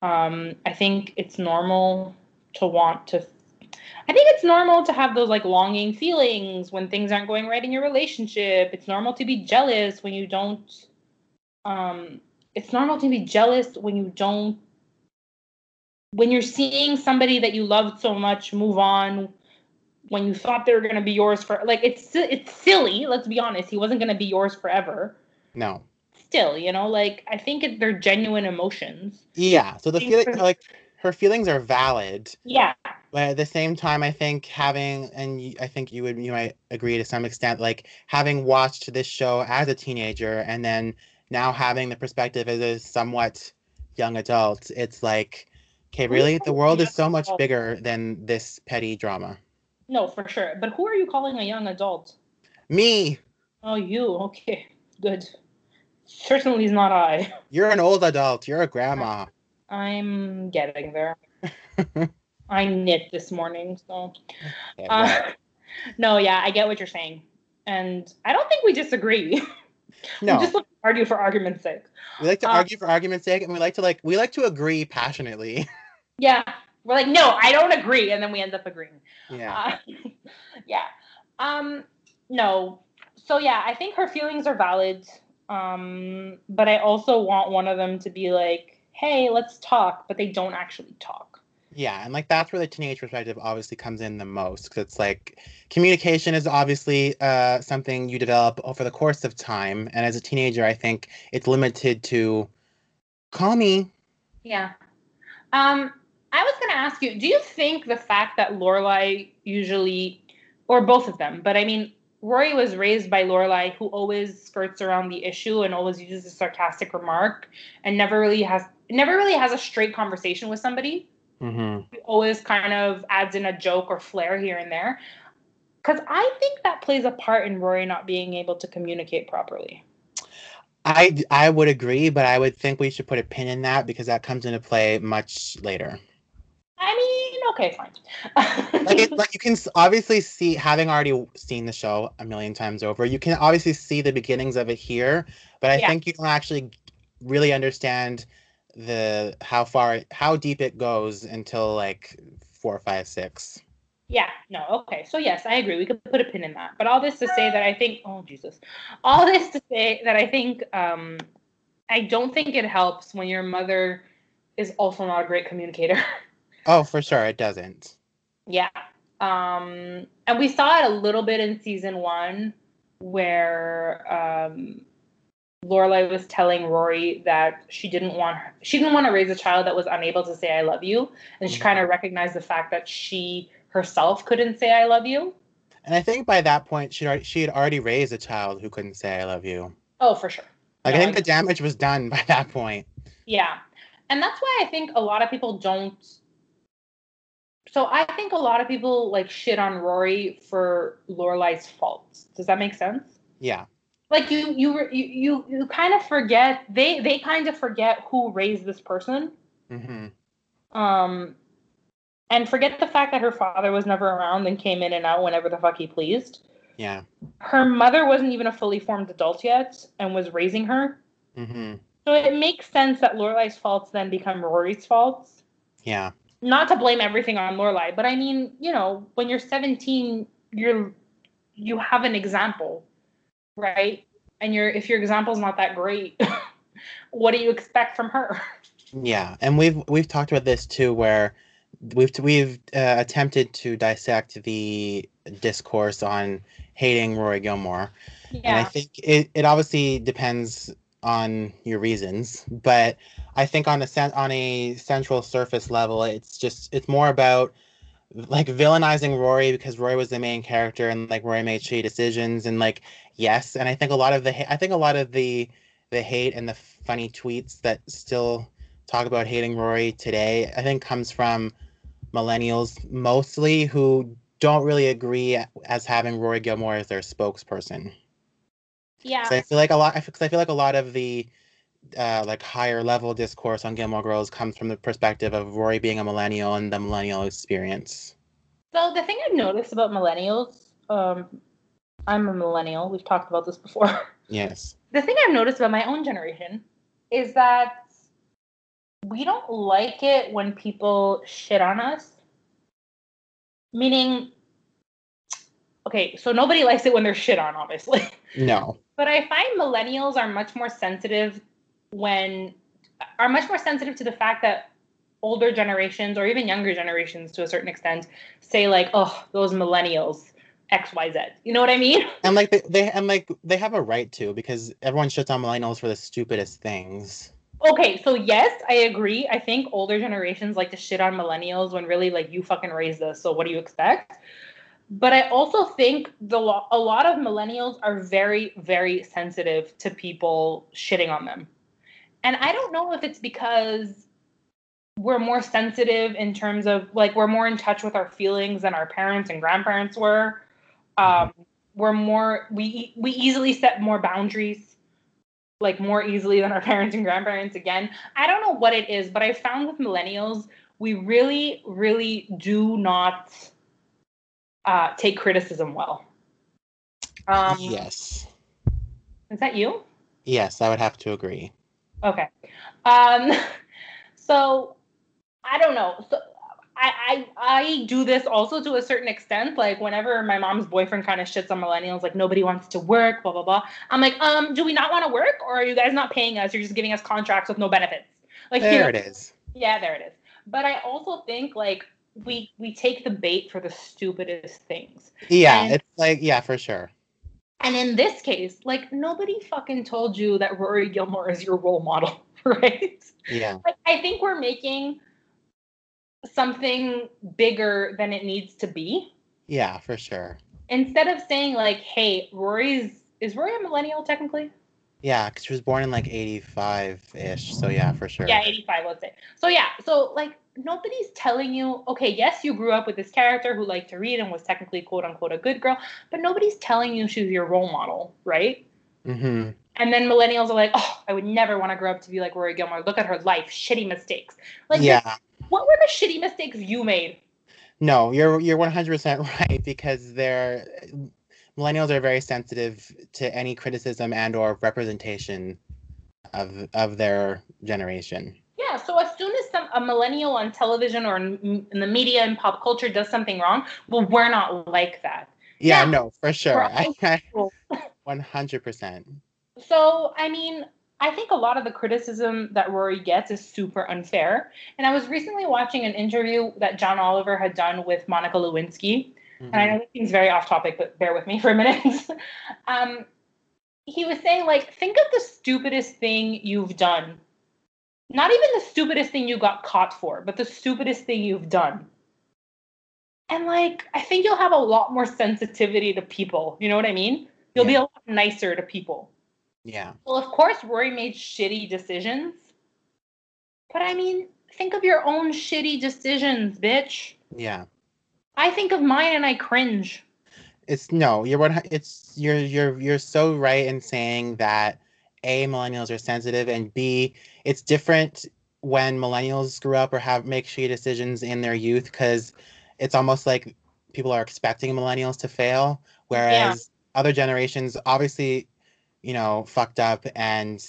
Um, I think it's normal to want to. I think it's normal to have those like longing feelings when things aren't going right in your relationship. It's normal to be jealous when you don't. Um, it's normal to be jealous when you don't. When you're seeing somebody that you loved so much move on, when you thought they were gonna be yours for like it's it's silly. Let's be honest. He wasn't gonna be yours forever. No. Still, you know, like I think it, they're genuine emotions. Yeah. So the feeling, like her feelings are valid, Yeah. but at the same time, I think having, and I think you would, you might agree to some extent, like having watched this show as a teenager and then now having the perspective as a somewhat young adult, it's like, okay, really, the world is so much adult? bigger than this petty drama. No, for sure. But who are you calling a young adult? Me, Oh, you. Okay, good. Certainly not I. you're an old adult. You're a grandma. I'm getting there. I knit this morning, so. Okay, well, Uh, no, yeah, I get what you're saying, and I don't think we disagree. no, we just like to argue for argument's sake. we like to uh, argue for argument's sake, and we like to like we like to agree passionately. Yeah, we're like, no, I don't agree, and then we end up agreeing. yeah. Uh, yeah. Um, no. So yeah, I think her feelings are valid. Um, but I also want one of them to be like, "Hey, let's talk," but they don't actually talk. Yeah, and like that's where the teenage perspective obviously comes in the most because it's like communication is obviously uh, something you develop over the course of time, and as a teenager, I think it's limited to call me. Yeah. Um, I was gonna ask you, do you think the fact that Lorelai usually, or both of them, but I mean, Rory was raised by Lorelai, who always skirts around the issue and always uses a sarcastic remark, and never really has never really has a straight conversation with somebody. Mm-hmm. always kind of adds in a joke or flair here and there. Because I think that plays a part in Rory not being able to communicate properly. I I would agree, but I would think we should put a pin in that because that comes into play much later. I mean, okay, fine. Like, it, like you can obviously see, having already seen the show a million times over, you can obviously see the beginnings of it here, but I Yeah. think you don't actually really understand the how far how deep it goes until like four, five, six. yeah, no, okay. So, yes, I agree. We could put a pin in that. But all this to say that I think, oh, Jesus. All this to say that I think, um, I don't think it helps when your mother is also not a great communicator. Oh, for sure, it doesn't. Yeah. Um, and we saw it a little bit in season one where um, Lorelai was telling Rory that she didn't want her, she didn't want to raise a child that was unable to say I love you. And she Mhm. kind of recognized the fact that she herself couldn't say I love you. And I think by that point, she already, she had already raised a child who couldn't say "I love you." Oh, for sure. Like I think the damage was done by that point. Yeah. And that's why I think a lot of people don't. So I think a lot of people like shit on Rory for Lorelai's faults. Does that make sense? Yeah, like you you were- you you, you kind of forget they they kind of forget who raised this person hmm um and forget the fact that her father was never around and came in and out whenever the fuck he pleased yeah, her mother wasn't even a fully formed adult yet and was raising her hmm So it makes sense that Lorelai's faults then become Rory's faults. Yeah. Not to blame everything on Lorelai, but I mean, you know, when you're 17, you're you have an example, right? And your if your example's not that great, what do you expect from her? Yeah, and we've we've talked about this too, where we've we've uh, attempted to dissect the discourse on hating Rory Gilmore, Yeah. and I think it, it obviously depends on your reasons, but I think on a cen- on a central surface level, it's just it's more about like villainizing Rory because Rory was the main character and like Rory made shitty decisions and like yes, and I think a lot of the ha- I think a lot of the the hate and the funny tweets that still talk about hating Rory today, I think comes from millennials mostly who don't really agree as having Rory Gilmore as their spokesperson. Yeah. I feel like a lot. Because I feel like a lot of the uh, like higher level discourse on Gilmore Girls comes from the perspective of Rory being a millennial and the millennial experience. So the thing I've noticed about millennials, um, I'm a millennial. We've talked about this before. Yes. the thing I've noticed about my own generation is that we don't like it when people shit on us. Meaning, okay, so nobody likes it when they're shit on, obviously. No. But I find millennials are much more sensitive when are much more sensitive to the fact that older generations or even younger generations to a certain extent say like, "Oh, those millennials, XYZ." You know what I mean? And like they, they and like they have a right to because everyone shits on millennials for the stupidest things. Okay, so yes, I agree. I think older generations like to shit on millennials when really like you fucking raised us, so what do you expect? But I also think the lo- a lot of millennials are very very sensitive to people shitting on them. And I don't know if it's because we're more sensitive in terms of like we're more in touch with our feelings than our parents and grandparents were. Um, we're more we we easily set more boundaries like more easily than our parents and grandparents again i don't know what it is but i found with millennials we really really do not uh, take criticism well um yes. is that you Yes, I would have to agree. okay um so i don't know so I, I I do this also to a certain extent. Like whenever my mom's boyfriend kind of shits on millennials, like nobody wants to work, blah blah blah. I'm like, um, do we not want to work, or are you guys not paying us? You're just giving us contracts with no benefits. Like you There know- it is. Yeah, there it is. But I also think like we we take the bait for the stupidest things. Yeah, And- it's like yeah, for sure. And in this case, like nobody fucking told you that Rory Gilmore is your role model, right? Yeah. Like I think we're making something bigger than it needs to be. Yeah, for sure. Instead of saying like, "Hey, Rory's is Rory a millennial technically?" Yeah, because she was born in like 85 ish. So yeah, for sure. Yeah, 85, let's say. So yeah, so like nobody's telling you, okay, yes, you grew up with this character who liked to read and was technically quote unquote a good girl, but nobody's telling you she's your role model, right? Mm-hmm. And then millennials are like, oh, I would never want to grow up to be like Rory Gilmore. Look at her life, shitty mistakes. Like, yeah. what were the shitty mistakes you made? No, you're you're 100% right because they're millennials are very sensitive to any criticism and or representation of of their generation. Yeah, so as soon as some a millennial on television or in, in the media and pop culture does something wrong, well, we're not like that. Yeah, Yeah. no, for sure. I, equal. 100%. So, I mean, I think a lot of the criticism that Rory gets is super unfair. And I was recently watching an interview that John Oliver had done with Monica Lewinsky. And I know this seems very off topic, but bear with me for a minute. um, he was saying, like, think of the stupidest thing you've done. Not even the stupidest thing you got caught for, but the stupidest thing you've done. And like, I think you'll have a lot more sensitivity to people. You know what I mean? You'll be a lot nicer to people. Yeah. Well, of course, Rory made shitty decisions. But I mean, think of your own shitty decisions, bitch. Yeah. I think of mine and I cringe. It's no, you're one it's you're you're you're so right in saying that A millennials are sensitive and B it's different when millennials grew up or have make shitty decisions in their youth cuz it's almost like people are expecting millennials to fail whereas other generations obviously you know fucked up and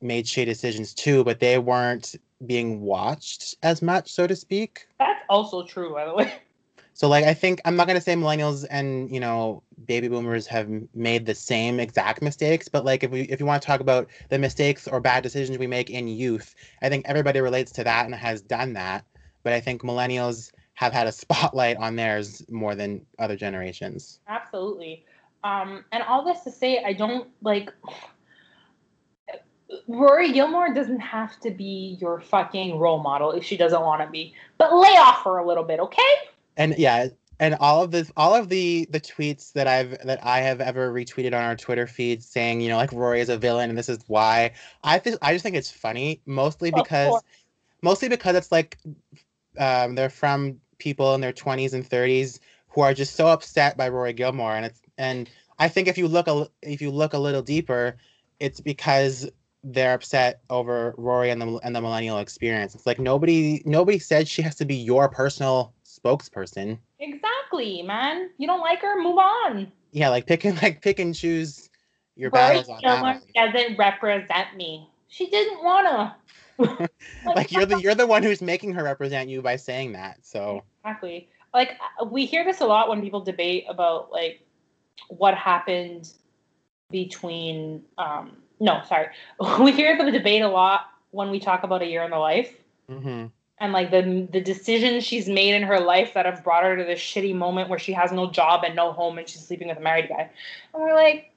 made shady decisions too, but they weren't being watched as much, so to speak. That's also true, by the way. So like I think I'm not gonna say millennials and you know baby boomers have made the same exact mistakes, but like if we if you want to talk about the mistakes or bad decisions we make in youth, I think everybody relates to that and has done that. But I think millennials have had a spotlight on theirs more than other generations. Absolutely. Um, and all this to say, I don't like Rory Gilmore doesn't have to be your fucking role model if she doesn't want to be, but lay off her a little bit, okay? And yeah and all of this all of the the tweets that i've that i have ever retweeted on our twitter feed saying you know like rory is a villain and this is why i think i just think it's funny mostly because mostly because it's like um, they're from people in their 20s and 30s who are just so upset by rory gilmore. And it's and i think if you look a if you look a little deeper it's because they're upset over rory and the and the millennial experience. It's like nobody nobody said she has to be your personal spokesperson. Exactly, man. You don't like her? Move on. Yeah, like pick and like pick and choose your battles on that doesn't represent me. She didn't wanna. like, like you're the you're the one who's making her represent you by saying that. So exactly. Like uh, we hear this a lot when people debate about like what happened between um no sorry we hear the debate a lot when we talk about a year in the life mm-hmm and like the the decisions she's made in her life that have brought her to this shitty moment where she has no job and no home and she's sleeping with a married guy. And we're like,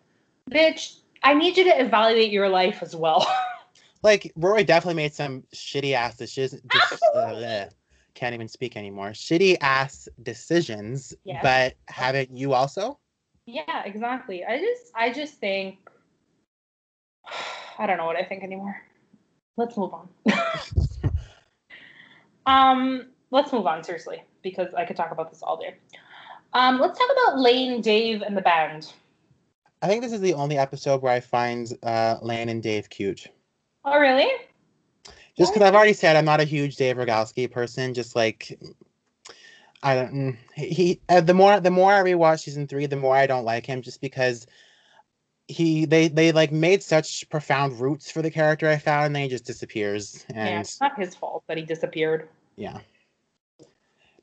bitch, I need you to evaluate your life as well. like Rory definitely made some shitty ass decisions. uh, can't even speak anymore. Shitty ass decisions, yes. but haven't you also? Yeah, exactly. I just I just think I don't know what I think anymore. Let's move on. Um, let's move on seriously because I could talk about this all day. Um, let's talk about Lane, Dave, and the band. I think this is the only episode where I find uh, Lane and Dave cute. Oh, really? Just because I've already said I'm not a huge Dave Rogalski person. Just like I don't. Mm, he uh, the more the more I rewatch season three, the more I don't like him. Just because he they they like made such profound roots for the character I found, and then he just disappears. And yeah, it's not his fault that he disappeared. Yeah.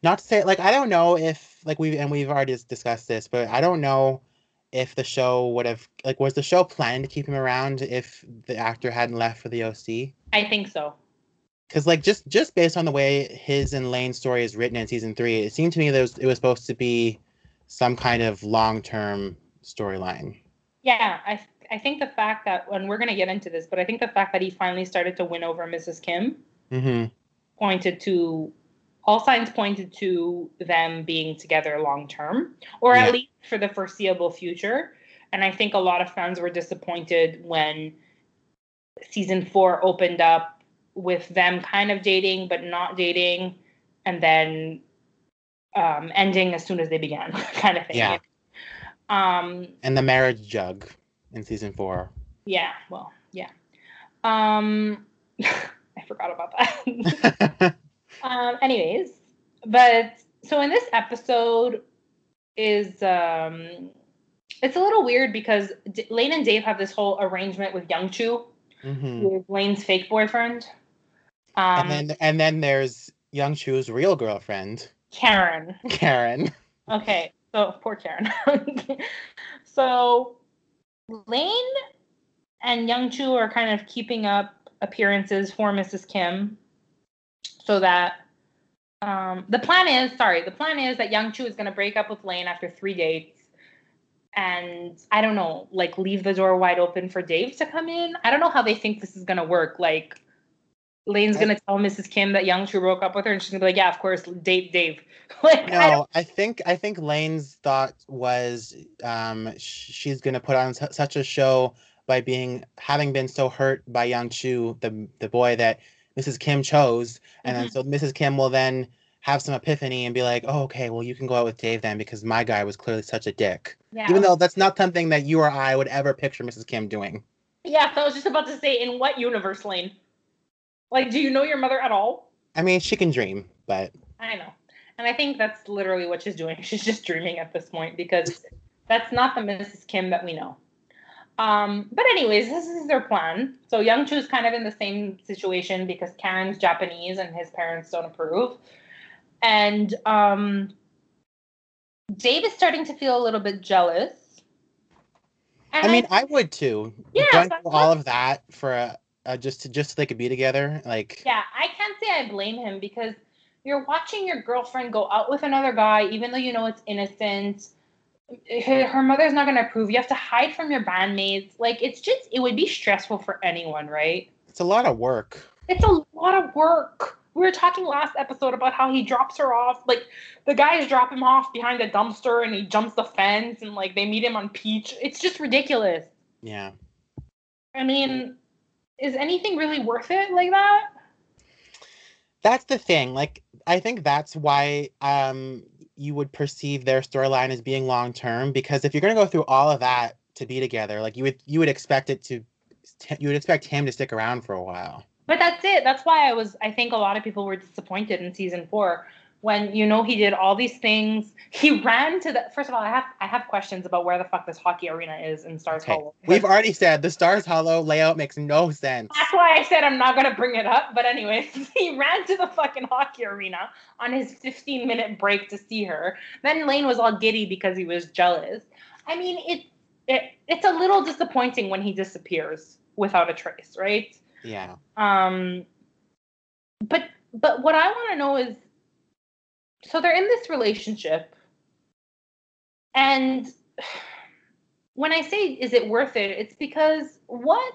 Not to say like I don't know if like we've and we've already discussed this, but I don't know if the show would have like was the show planned to keep him around if the actor hadn't left for the OC. I think so. Because like just just based on the way his and Lane's story is written in season three, it seemed to me that it was, it was supposed to be some kind of long term storyline. Yeah, I I think the fact that when we're gonna get into this, but I think the fact that he finally started to win over Mrs. Kim mm-hmm. Pointed to all signs pointed to them being together long term, or yeah. at least for the foreseeable future. And I think a lot of fans were disappointed when season four opened up with them kind of dating but not dating, and then um, ending as soon as they began, kind of thing. Yeah. Um, and the marriage jug in season four. Yeah, well, yeah. Um, I forgot about that. um, anyways, but so in this episode is um, it's a little weird because D- Lane and Dave have this whole arrangement with Young Chu, mm-hmm. with Lane's fake boyfriend. Um, and then and then there's Young Chu's real girlfriend, Karen. Karen. Okay, so poor Karen. so Lane and Young Chu are kind of keeping up appearances for Mrs. Kim so that um, the plan is sorry, the plan is that Young Chu is going to break up with Lane after three dates and I don't know, like leave the door wide open for Dave to come in. I don't know how they think this is going to work. Like Lane's gonna tell Mrs. Kim that Young Chu broke up with her, and she's gonna be like, "Yeah, of course, date Dave." like, no, I, I, think I think Lane's thought was um, she's gonna put on su- such a show by being having been so hurt by Young Chu, the the boy that Mrs. Kim chose, and mm-hmm. then so Mrs. Kim will then have some epiphany and be like, "Oh, okay, well, you can go out with Dave then because my guy was clearly such a dick." Yeah. Even though that's not something that you or I would ever picture Mrs. Kim doing. Yeah, so I was just about to say, in what universe, Lane? Like, do you know your mother at all? I mean, she can dream, but I know. And I think that's literally what she's doing. She's just dreaming at this point because that's not the Mrs. Kim that we know. Um, but anyways, this is their plan. So Young is kind of in the same situation because Karen's Japanese and his parents don't approve. And um, Dave is starting to feel a little bit jealous. And I mean, I, I would too. Yeah, going through all of that for a, a just to just so they could be together, like. Yeah, I can't say I blame him because you're watching your girlfriend go out with another guy, even though you know it's innocent. Her, her mother's not going to approve. You have to hide from your bandmates. Like, it's just, it would be stressful for anyone, right? It's a lot of work. It's a lot of work. We were talking last episode about how he drops her off. Like, the guys drop him off behind a dumpster and he jumps the fence and, like, they meet him on Peach. It's just ridiculous. Yeah. I mean, is anything really worth it like that? That's the thing. Like, I think that's why um you would perceive their storyline as being long term because if you're going to go through all of that to be together, like you would you would expect it to you would expect him to stick around for a while. But that's it. That's why I was I think a lot of people were disappointed in season 4 when you know he did all these things. He ran to the first of all, I have I have questions about where the fuck this hockey arena is in Stars okay. Hollow. We've already said the Stars Hollow layout makes no sense. That's why I said I'm not gonna bring it up. But anyways, he ran to the fucking hockey arena on his 15 minute break to see her. Then Lane was all giddy because he was jealous. I mean, it, it it's a little disappointing when he disappears without a trace, right? Yeah. Um. But but what I want to know is so they're in this relationship. And when i say is it worth it? It's because what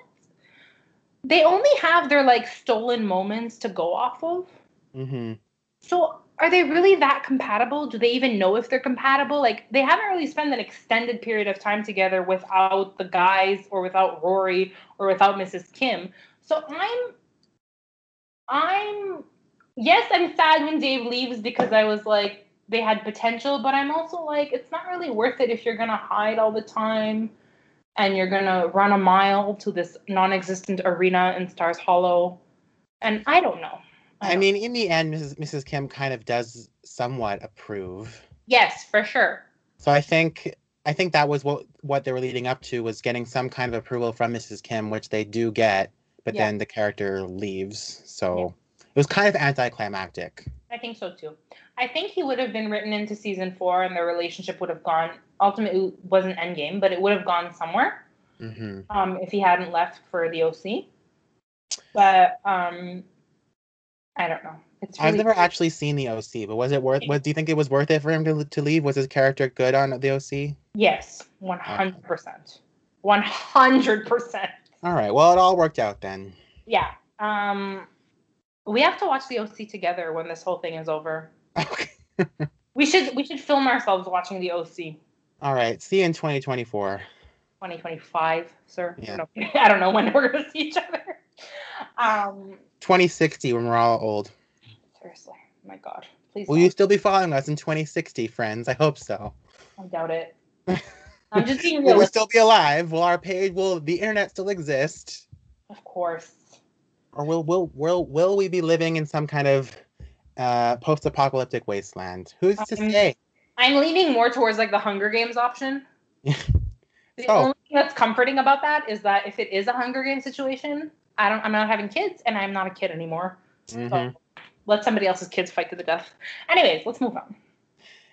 they only have their like stolen moments to go off of. Mm-hmm. so are they really that compatible? Do they even know if they're compatible? Like they haven't really spent an extended period of time together without the guys or without rory or without mrs kim. So i'm i'm yes, I'm sad when Dave leaves because I was like, they had potential, but I'm also like, it's not really worth it if you're gonna hide all the time and you're gonna run a mile to this non-existent arena in Stars Hollow. And I don't know. I, I mean, in the end, Mrs. Mrs. Kim kind of does somewhat approve. Yes, for sure. So I think I think that was what what they were leading up to was getting some kind of approval from Mrs. Kim, which they do get, but yeah. then the character leaves. So it was kind of anticlimactic. I think so too. I think he would have been written into season four, and their relationship would have gone. Ultimately, wasn't endgame, but it would have gone somewhere. Mm-hmm. Um, if he hadn't left for the OC. But um, I don't know. It's really I've never actually seen the OC, but was it worth? What do you think it was worth it for him to to leave? Was his character good on the OC? Yes, one hundred percent, one hundred percent. All right. Well, it all worked out then. Yeah. Um, we have to watch the OC together when this whole thing is over. Okay. we should we should film ourselves watching the OC. All right. See you in 2024. 2025, sir. Yeah. I, don't, I don't know when we're gonna see each other. Um 2060 when we're all old. Seriously. my God. Please. Will don't. you still be following us in 2060, friends? I hope so. I doubt it. I'm just being. Will we still be alive? Will our page will the internet still exist? Of course or will will will will we be living in some kind of uh, post-apocalyptic wasteland? Who's to um, say? I'm leaning more towards like the Hunger Games option. the oh. only thing that's comforting about that is that if it is a Hunger Games situation, I don't. I'm not having kids, and I'm not a kid anymore. Mm-hmm. So let somebody else's kids fight to the death. Anyways, let's move on.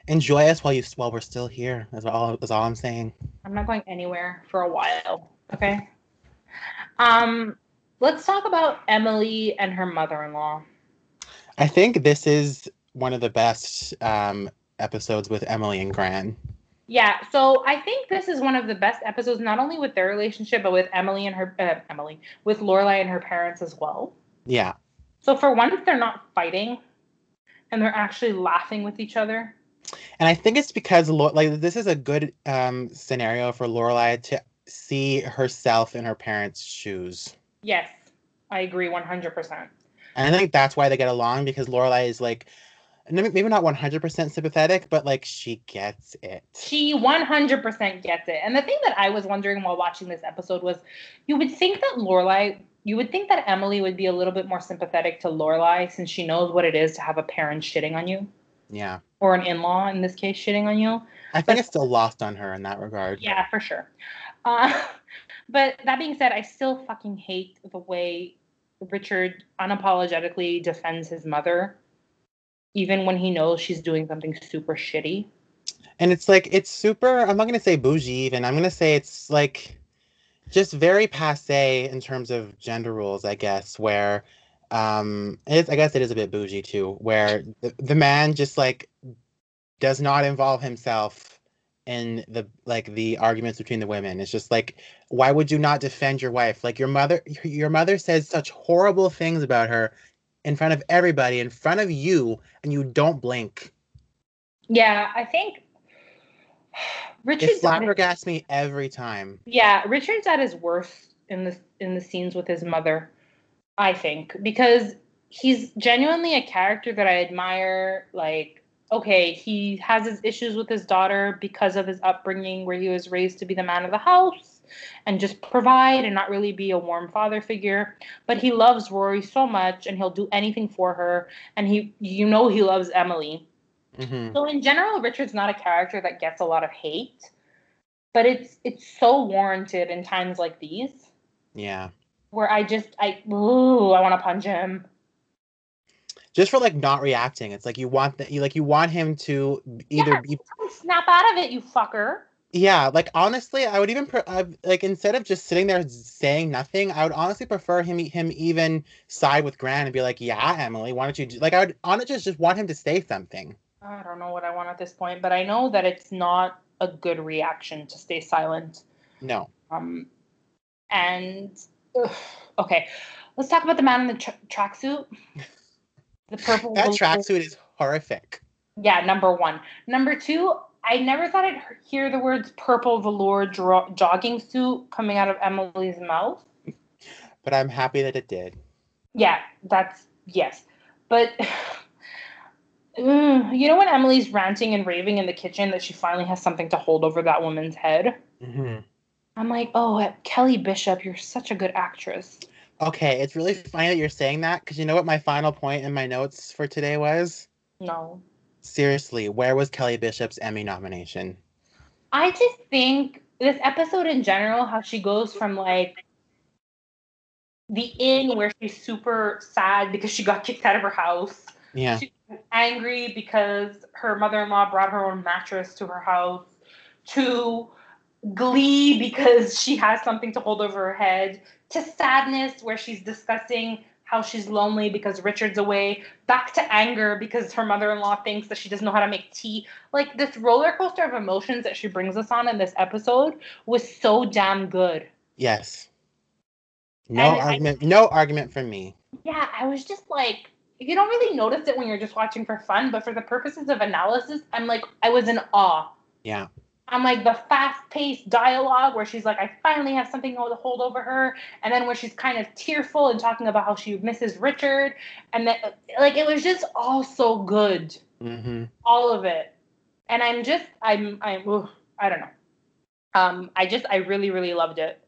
Enjoy us while you while we're still here. That's all. That's all I'm saying. I'm not going anywhere for a while. Okay. Um, Let's talk about Emily and her mother in law. I think this is one of the best um, episodes with Emily and Gran. Yeah, so I think this is one of the best episodes, not only with their relationship, but with Emily and her uh, Emily, with Lorelai and her parents as well. Yeah. So for once, they're not fighting, and they're actually laughing with each other. And I think it's because like this is a good um, scenario for Lorelai to see herself in her parents' shoes. Yes, I agree 100%. And I think that's why they get along because Lorelai is like, maybe not 100% sympathetic, but like she gets it. She 100% gets it. And the thing that I was wondering while watching this episode was you would think that Lorelai, you would think that Emily would be a little bit more sympathetic to Lorelai since she knows what it is to have a parent shitting on you. Yeah. Or an in law, in this case, shitting on you. I think but, it's still lost on her in that regard. Yeah, for sure. Uh, but that being said, I still fucking hate the way Richard unapologetically defends his mother, even when he knows she's doing something super shitty. And it's like it's super. I'm not gonna say bougie. Even I'm gonna say it's like just very passe in terms of gender rules. I guess where um i guess it is a bit bougie too where the, the man just like does not involve himself in the like the arguments between the women. It's just like why would you not defend your wife? Like your mother your mother says such horrible things about her in front of everybody in front of you and you don't blink. Yeah i think richard's it. flabbergasts me every time. Yeah richard's at his worst in the in the scenes with his mother I think, because he's genuinely a character that I admire. Like, okay, he has his issues with his daughter because of his upbringing, where he was raised to be the man of the house and just provide and not really be a warm father figure. But he loves Rory so much and he'll do anything for her. And he, you know, he loves Emily. Mm-hmm. So in general, Richard's not a character that gets a lot of hate, but it's it's so warranted in times like these. Yeah where I just I ooh, I want to punch him. Just for like not reacting. It's like you want that you like you want him to either yeah, be snap out of it, you fucker. Yeah, like honestly, I would even pre- uh, like instead of just sitting there saying nothing, I would honestly prefer him him even side with Gran and be like, "Yeah, Emily, why don't you do-? like?" I would honestly just just want him to say something. I don't know what I want at this point, but I know that it's not a good reaction to stay silent. No. Um, and Ugh. Okay, let's talk about the man in the tra- tracksuit. The purple. that tracksuit is horrific. Yeah, number one. Number two, I never thought I'd hear the words purple velour dro- jogging suit coming out of Emily's mouth. But I'm happy that it did. Yeah, that's yes. But mm, you know when Emily's ranting and raving in the kitchen that she finally has something to hold over that woman's head? Mm-hmm. I'm like, oh, Kelly Bishop, you're such a good actress. Okay, it's really funny that you're saying that because you know what my final point in my notes for today was? No. Seriously, where was Kelly Bishop's Emmy nomination? I just think this episode in general, how she goes from like the inn where she's super sad because she got kicked out of her house. Yeah. She's angry because her mother in law brought her own mattress to her house to glee because she has something to hold over her head, to sadness where she's discussing how she's lonely because Richard's away, back to anger because her mother in law thinks that she doesn't know how to make tea. Like this roller coaster of emotions that she brings us on in this episode was so damn good. Yes. No and argument. I, no argument from me. Yeah, I was just like, you don't really notice it when you're just watching for fun, but for the purposes of analysis, I'm like, I was in awe. Yeah. I'm like the fast paced dialogue where she's like, I finally have something to hold over her. And then where she's kind of tearful and talking about how she misses Richard. And then, like, it was just all so good. Mm-hmm. All of it. And I'm just, I'm, I'm, ugh, I don't know. Um, I just, I really, really loved it.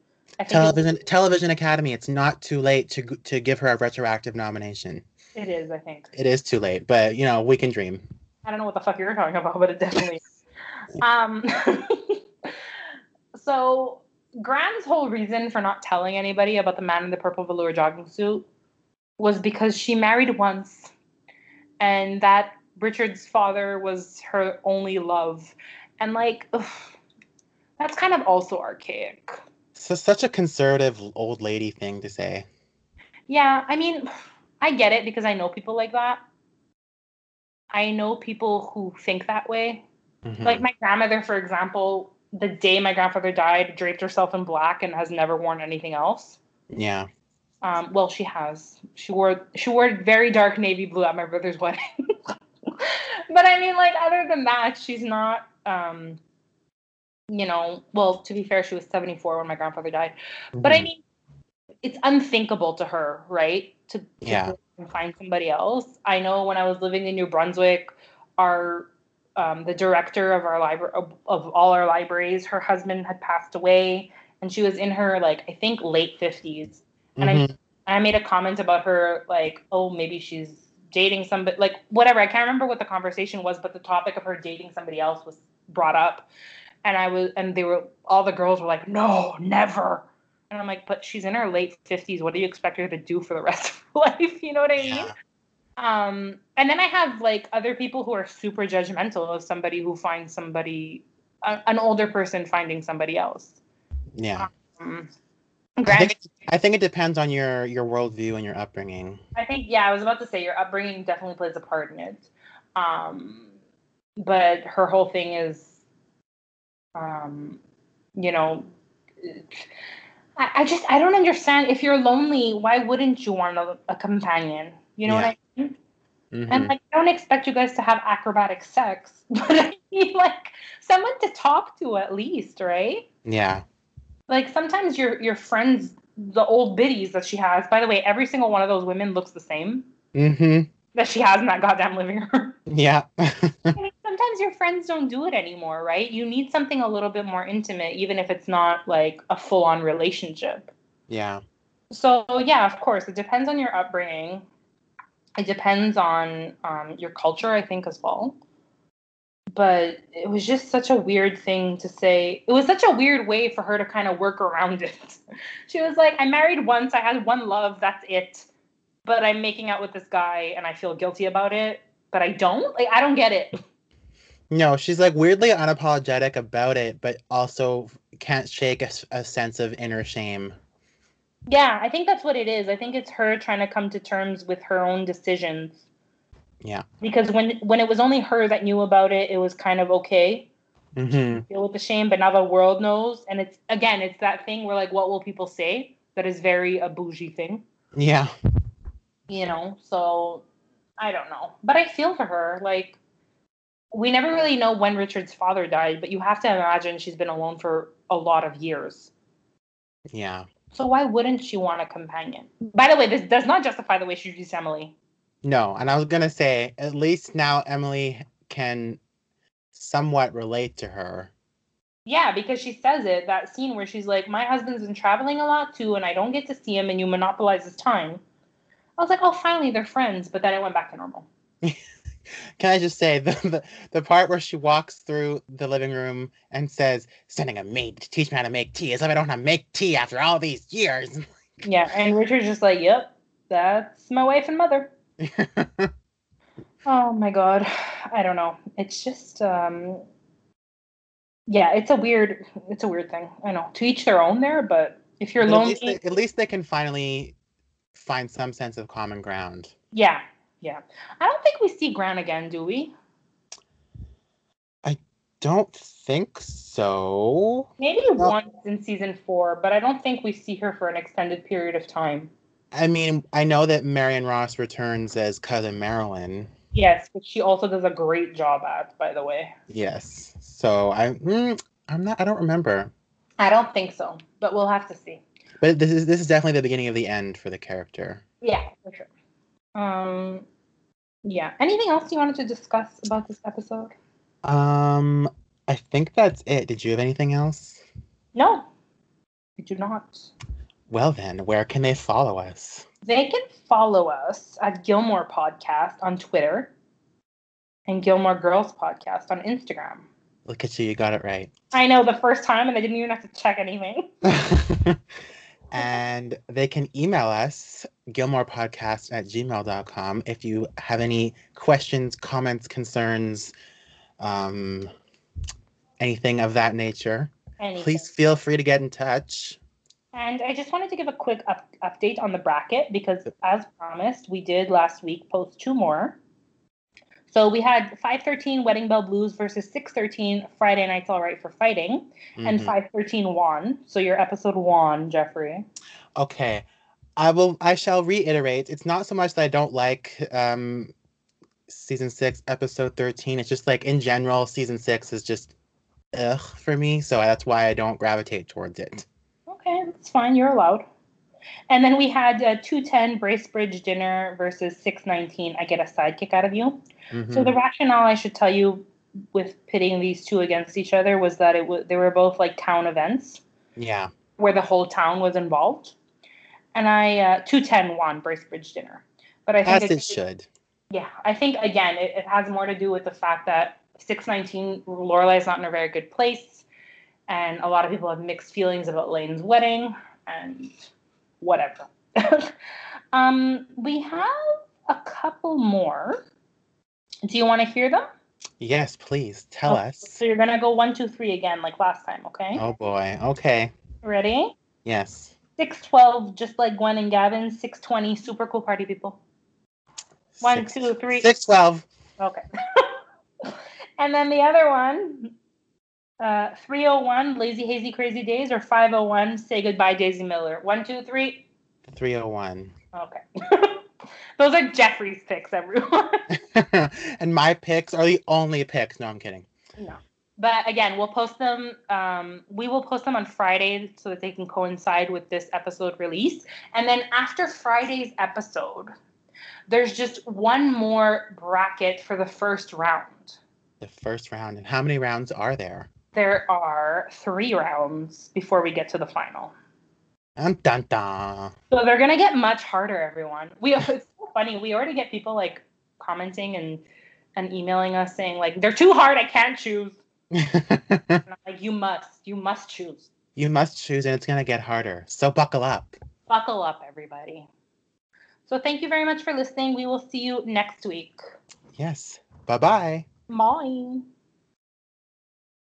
television, it was, Television Academy. It's not too late to to give her a retroactive nomination. It is, I think. It is too late, but you know we can dream. I don't know what the fuck you're talking about, but it definitely um, so Gran's whole reason for not telling anybody about the man in the purple velour jogging suit was because she married once, and that Richard's father was her only love, and like, ugh, that's kind of also archaic. So such a conservative old lady thing to say. Yeah, I mean, I get it because I know people like that. I know people who think that way. Mm-hmm. Like my grandmother, for example, the day my grandfather died, draped herself in black and has never worn anything else. Yeah. Um, well, she has. She wore she wore very dark navy blue at my brother's wedding. but I mean, like other than that, she's not. Um, you know, well, to be fair, she was 74 when my grandfather died. Mm-hmm. But I mm-hmm. mean, it's unthinkable to her, right? To, to yeah. find somebody else. I know when I was living in New Brunswick, our um, the director of our library of, of, all our libraries. Her husband had passed away, and she was in her like I think late 50s. And mm-hmm. I I made a comment about her like oh maybe she's dating somebody like whatever. I can't remember what the conversation was, but the topic of her dating somebody else was brought up, and I was and they were all the girls were like, no, never. And I'm like, but she's in her late 50s. What do you expect her to do for the rest of her life? You know what I mean? Yeah. Um, and then I have like other people who are super judgmental of somebody who finds somebody, an older person finding somebody else. Yeah. Um, I think, I think it depends on your your worldview and your upbringing. I think yeah, I was about to say your upbringing definitely plays a part in it. Um, but her whole thing is, um, you know, I, I just I don't understand. If you're lonely, why wouldn't you want a, a companion? You know what I Mhm. And like, I don't expect you guys to have acrobatic sex, but I mean, like, someone to talk to at least, right? yeah. Like, sometimes your your friends, the old biddies that she has. By the way, every single one of those women looks the same hmm that she has in that goddamn living room. Yeah. I mean, sometimes your friends don't do it anymore, right? You need something a little bit more intimate, even if it's not like a full on relationship. yeah. So yeah, of course, it depends on your upbringing. It depends on um, your culture, I think, as well. But it was just such a weird thing to say. It was such a weird way for her to kind of work around it. she was like, "I married once. I had one love. That's it. But I'm making out with this guy, and I feel guilty about it. But I don't. Like, I don't get it. No, she's like weirdly unapologetic about it, but also can't shake a sense of inner shame. Yeah, I think that's what it is. I think it's her trying to come to terms with her own decisions. Yeah. Because when when it was only her that knew about it, it was kind of okay. hmm Deal with the shame, but now the world knows, and it's again, it's that thing where like, what will people say? That is very a bougie thing, Yeah. you know. So I don't know, but I feel for her. Like, we never really know when Richard's father died, but you have to imagine she's been alone for a lot of years. Yeah. So why wouldn't she want a companion? By the way, this does not justify the way she treats Emily. No, and I was gonna say at least now Emily can somewhat relate to her. Yeah, because she says it, that scene where she's like, My husband's been traveling a lot too, and I don't get to see him, and you monopolize his time. I was like, Oh, finally, they're friends. But then it went back to normal. Can I just say the, the the part where she walks through the living room and says, "Sending a maid to teach me how to make tea," as if I don't know how to make tea after all these years. Yeah, and Richard's just like, Yep, that's my wife and mother. Oh my God. I don't know. It's just, um, yeah, it's a weird, it's a weird thing. I know. To each their own there, but if you're But at, lonely, least they, at least they can finally find some sense of common ground. yeah, yeah. I don't think we see Grant again, do we? I don't think so. Maybe Well- once in season four, but I don't think we see her for an extended period of time. I mean, I know that Marion Ross returns as cousin Marilyn. Yes, which she also does a great job at, by the way. Yes. So I, mm, I'm not. I don't remember. I don't think so, but we'll have to see. But this is this is definitely the beginning of the end for the character. Yeah, for sure. Um, yeah. Anything else you wanted to discuss about this episode? Um, I think that's it. Did you have anything else? No, I do not. Well then, where can they follow us? They can follow us at Gilmore Podcast on Twitter and Gilmore Girls Podcast on Instagram. Look at you, you got it right. I know the first time, and I didn't even have to check anything. and they can email us gilmorepodcast at gmail.com if you have any questions comments concerns um, anything of that nature Anything. please feel free to get in touch And I just wanted to give a quick up- update on the bracket because, as promised, we did last week post two more. So we had 513 Wedding Bell Blues versus 613 Friday Nights All Right for Fighting, and Mhm. 513 won. So your episode won, Jeffrey. okay i will i shall reiterate it's not so much that i don't like um season six episode 13 it's just like in general season six is just ugh for me so that's why i don't gravitate towards it Okay, that's fine. You're allowed. And then we had uh, 210 Bracebridge Dinner versus 619 I Get a Sidekick Out of You. So Mhm. the rationale I should tell you with pitting these two against each other was that it w- they were both like town events yeah where the whole town was involved. And I uh, 210 won Bracebridge Dinner. But I think as it- it should yeah, I think again it, it has more to do with the fact that 619, Lorelai's not in a very good place. And a lot of people have mixed feelings about Lane's wedding and whatever. um, we have a couple more. Do you want to hear them? Yes, please tell Okay, us. So you're gonna go one, two, three again, like last time, okay? Oh boy. Okay. Ready? Yes. 612, just like Gwen and Gavin. 620, super cool party people. One, Six- two, three. Six twelve. Okay. and then the other one, uh, 301, Lazy Hazy Crazy Days, or 501, Say Goodbye Daisy Miller. One, two, three. Three oh one. Okay. Those are Jeffrey's picks, everyone. and my picks are the only picks. No, I'm kidding. no. But again, we'll post them. Um, we will post them on Friday so that they can coincide with this episode release. And then after Friday's episode, there's just one more bracket for the first round. The first round. And how many rounds are there? There are three rounds before we get to the final. Dun dun dun. So they're gonna get much harder, everyone. We it's so funny. We already get people like commenting and and emailing us saying like they're too hard. I can't choose. Like you must, you must choose. you must choose, and it's gonna get harder. So buckle up. Buckle up, everybody. So thank you very much for listening. We will see you next week. Yes. Bye bye. Bye.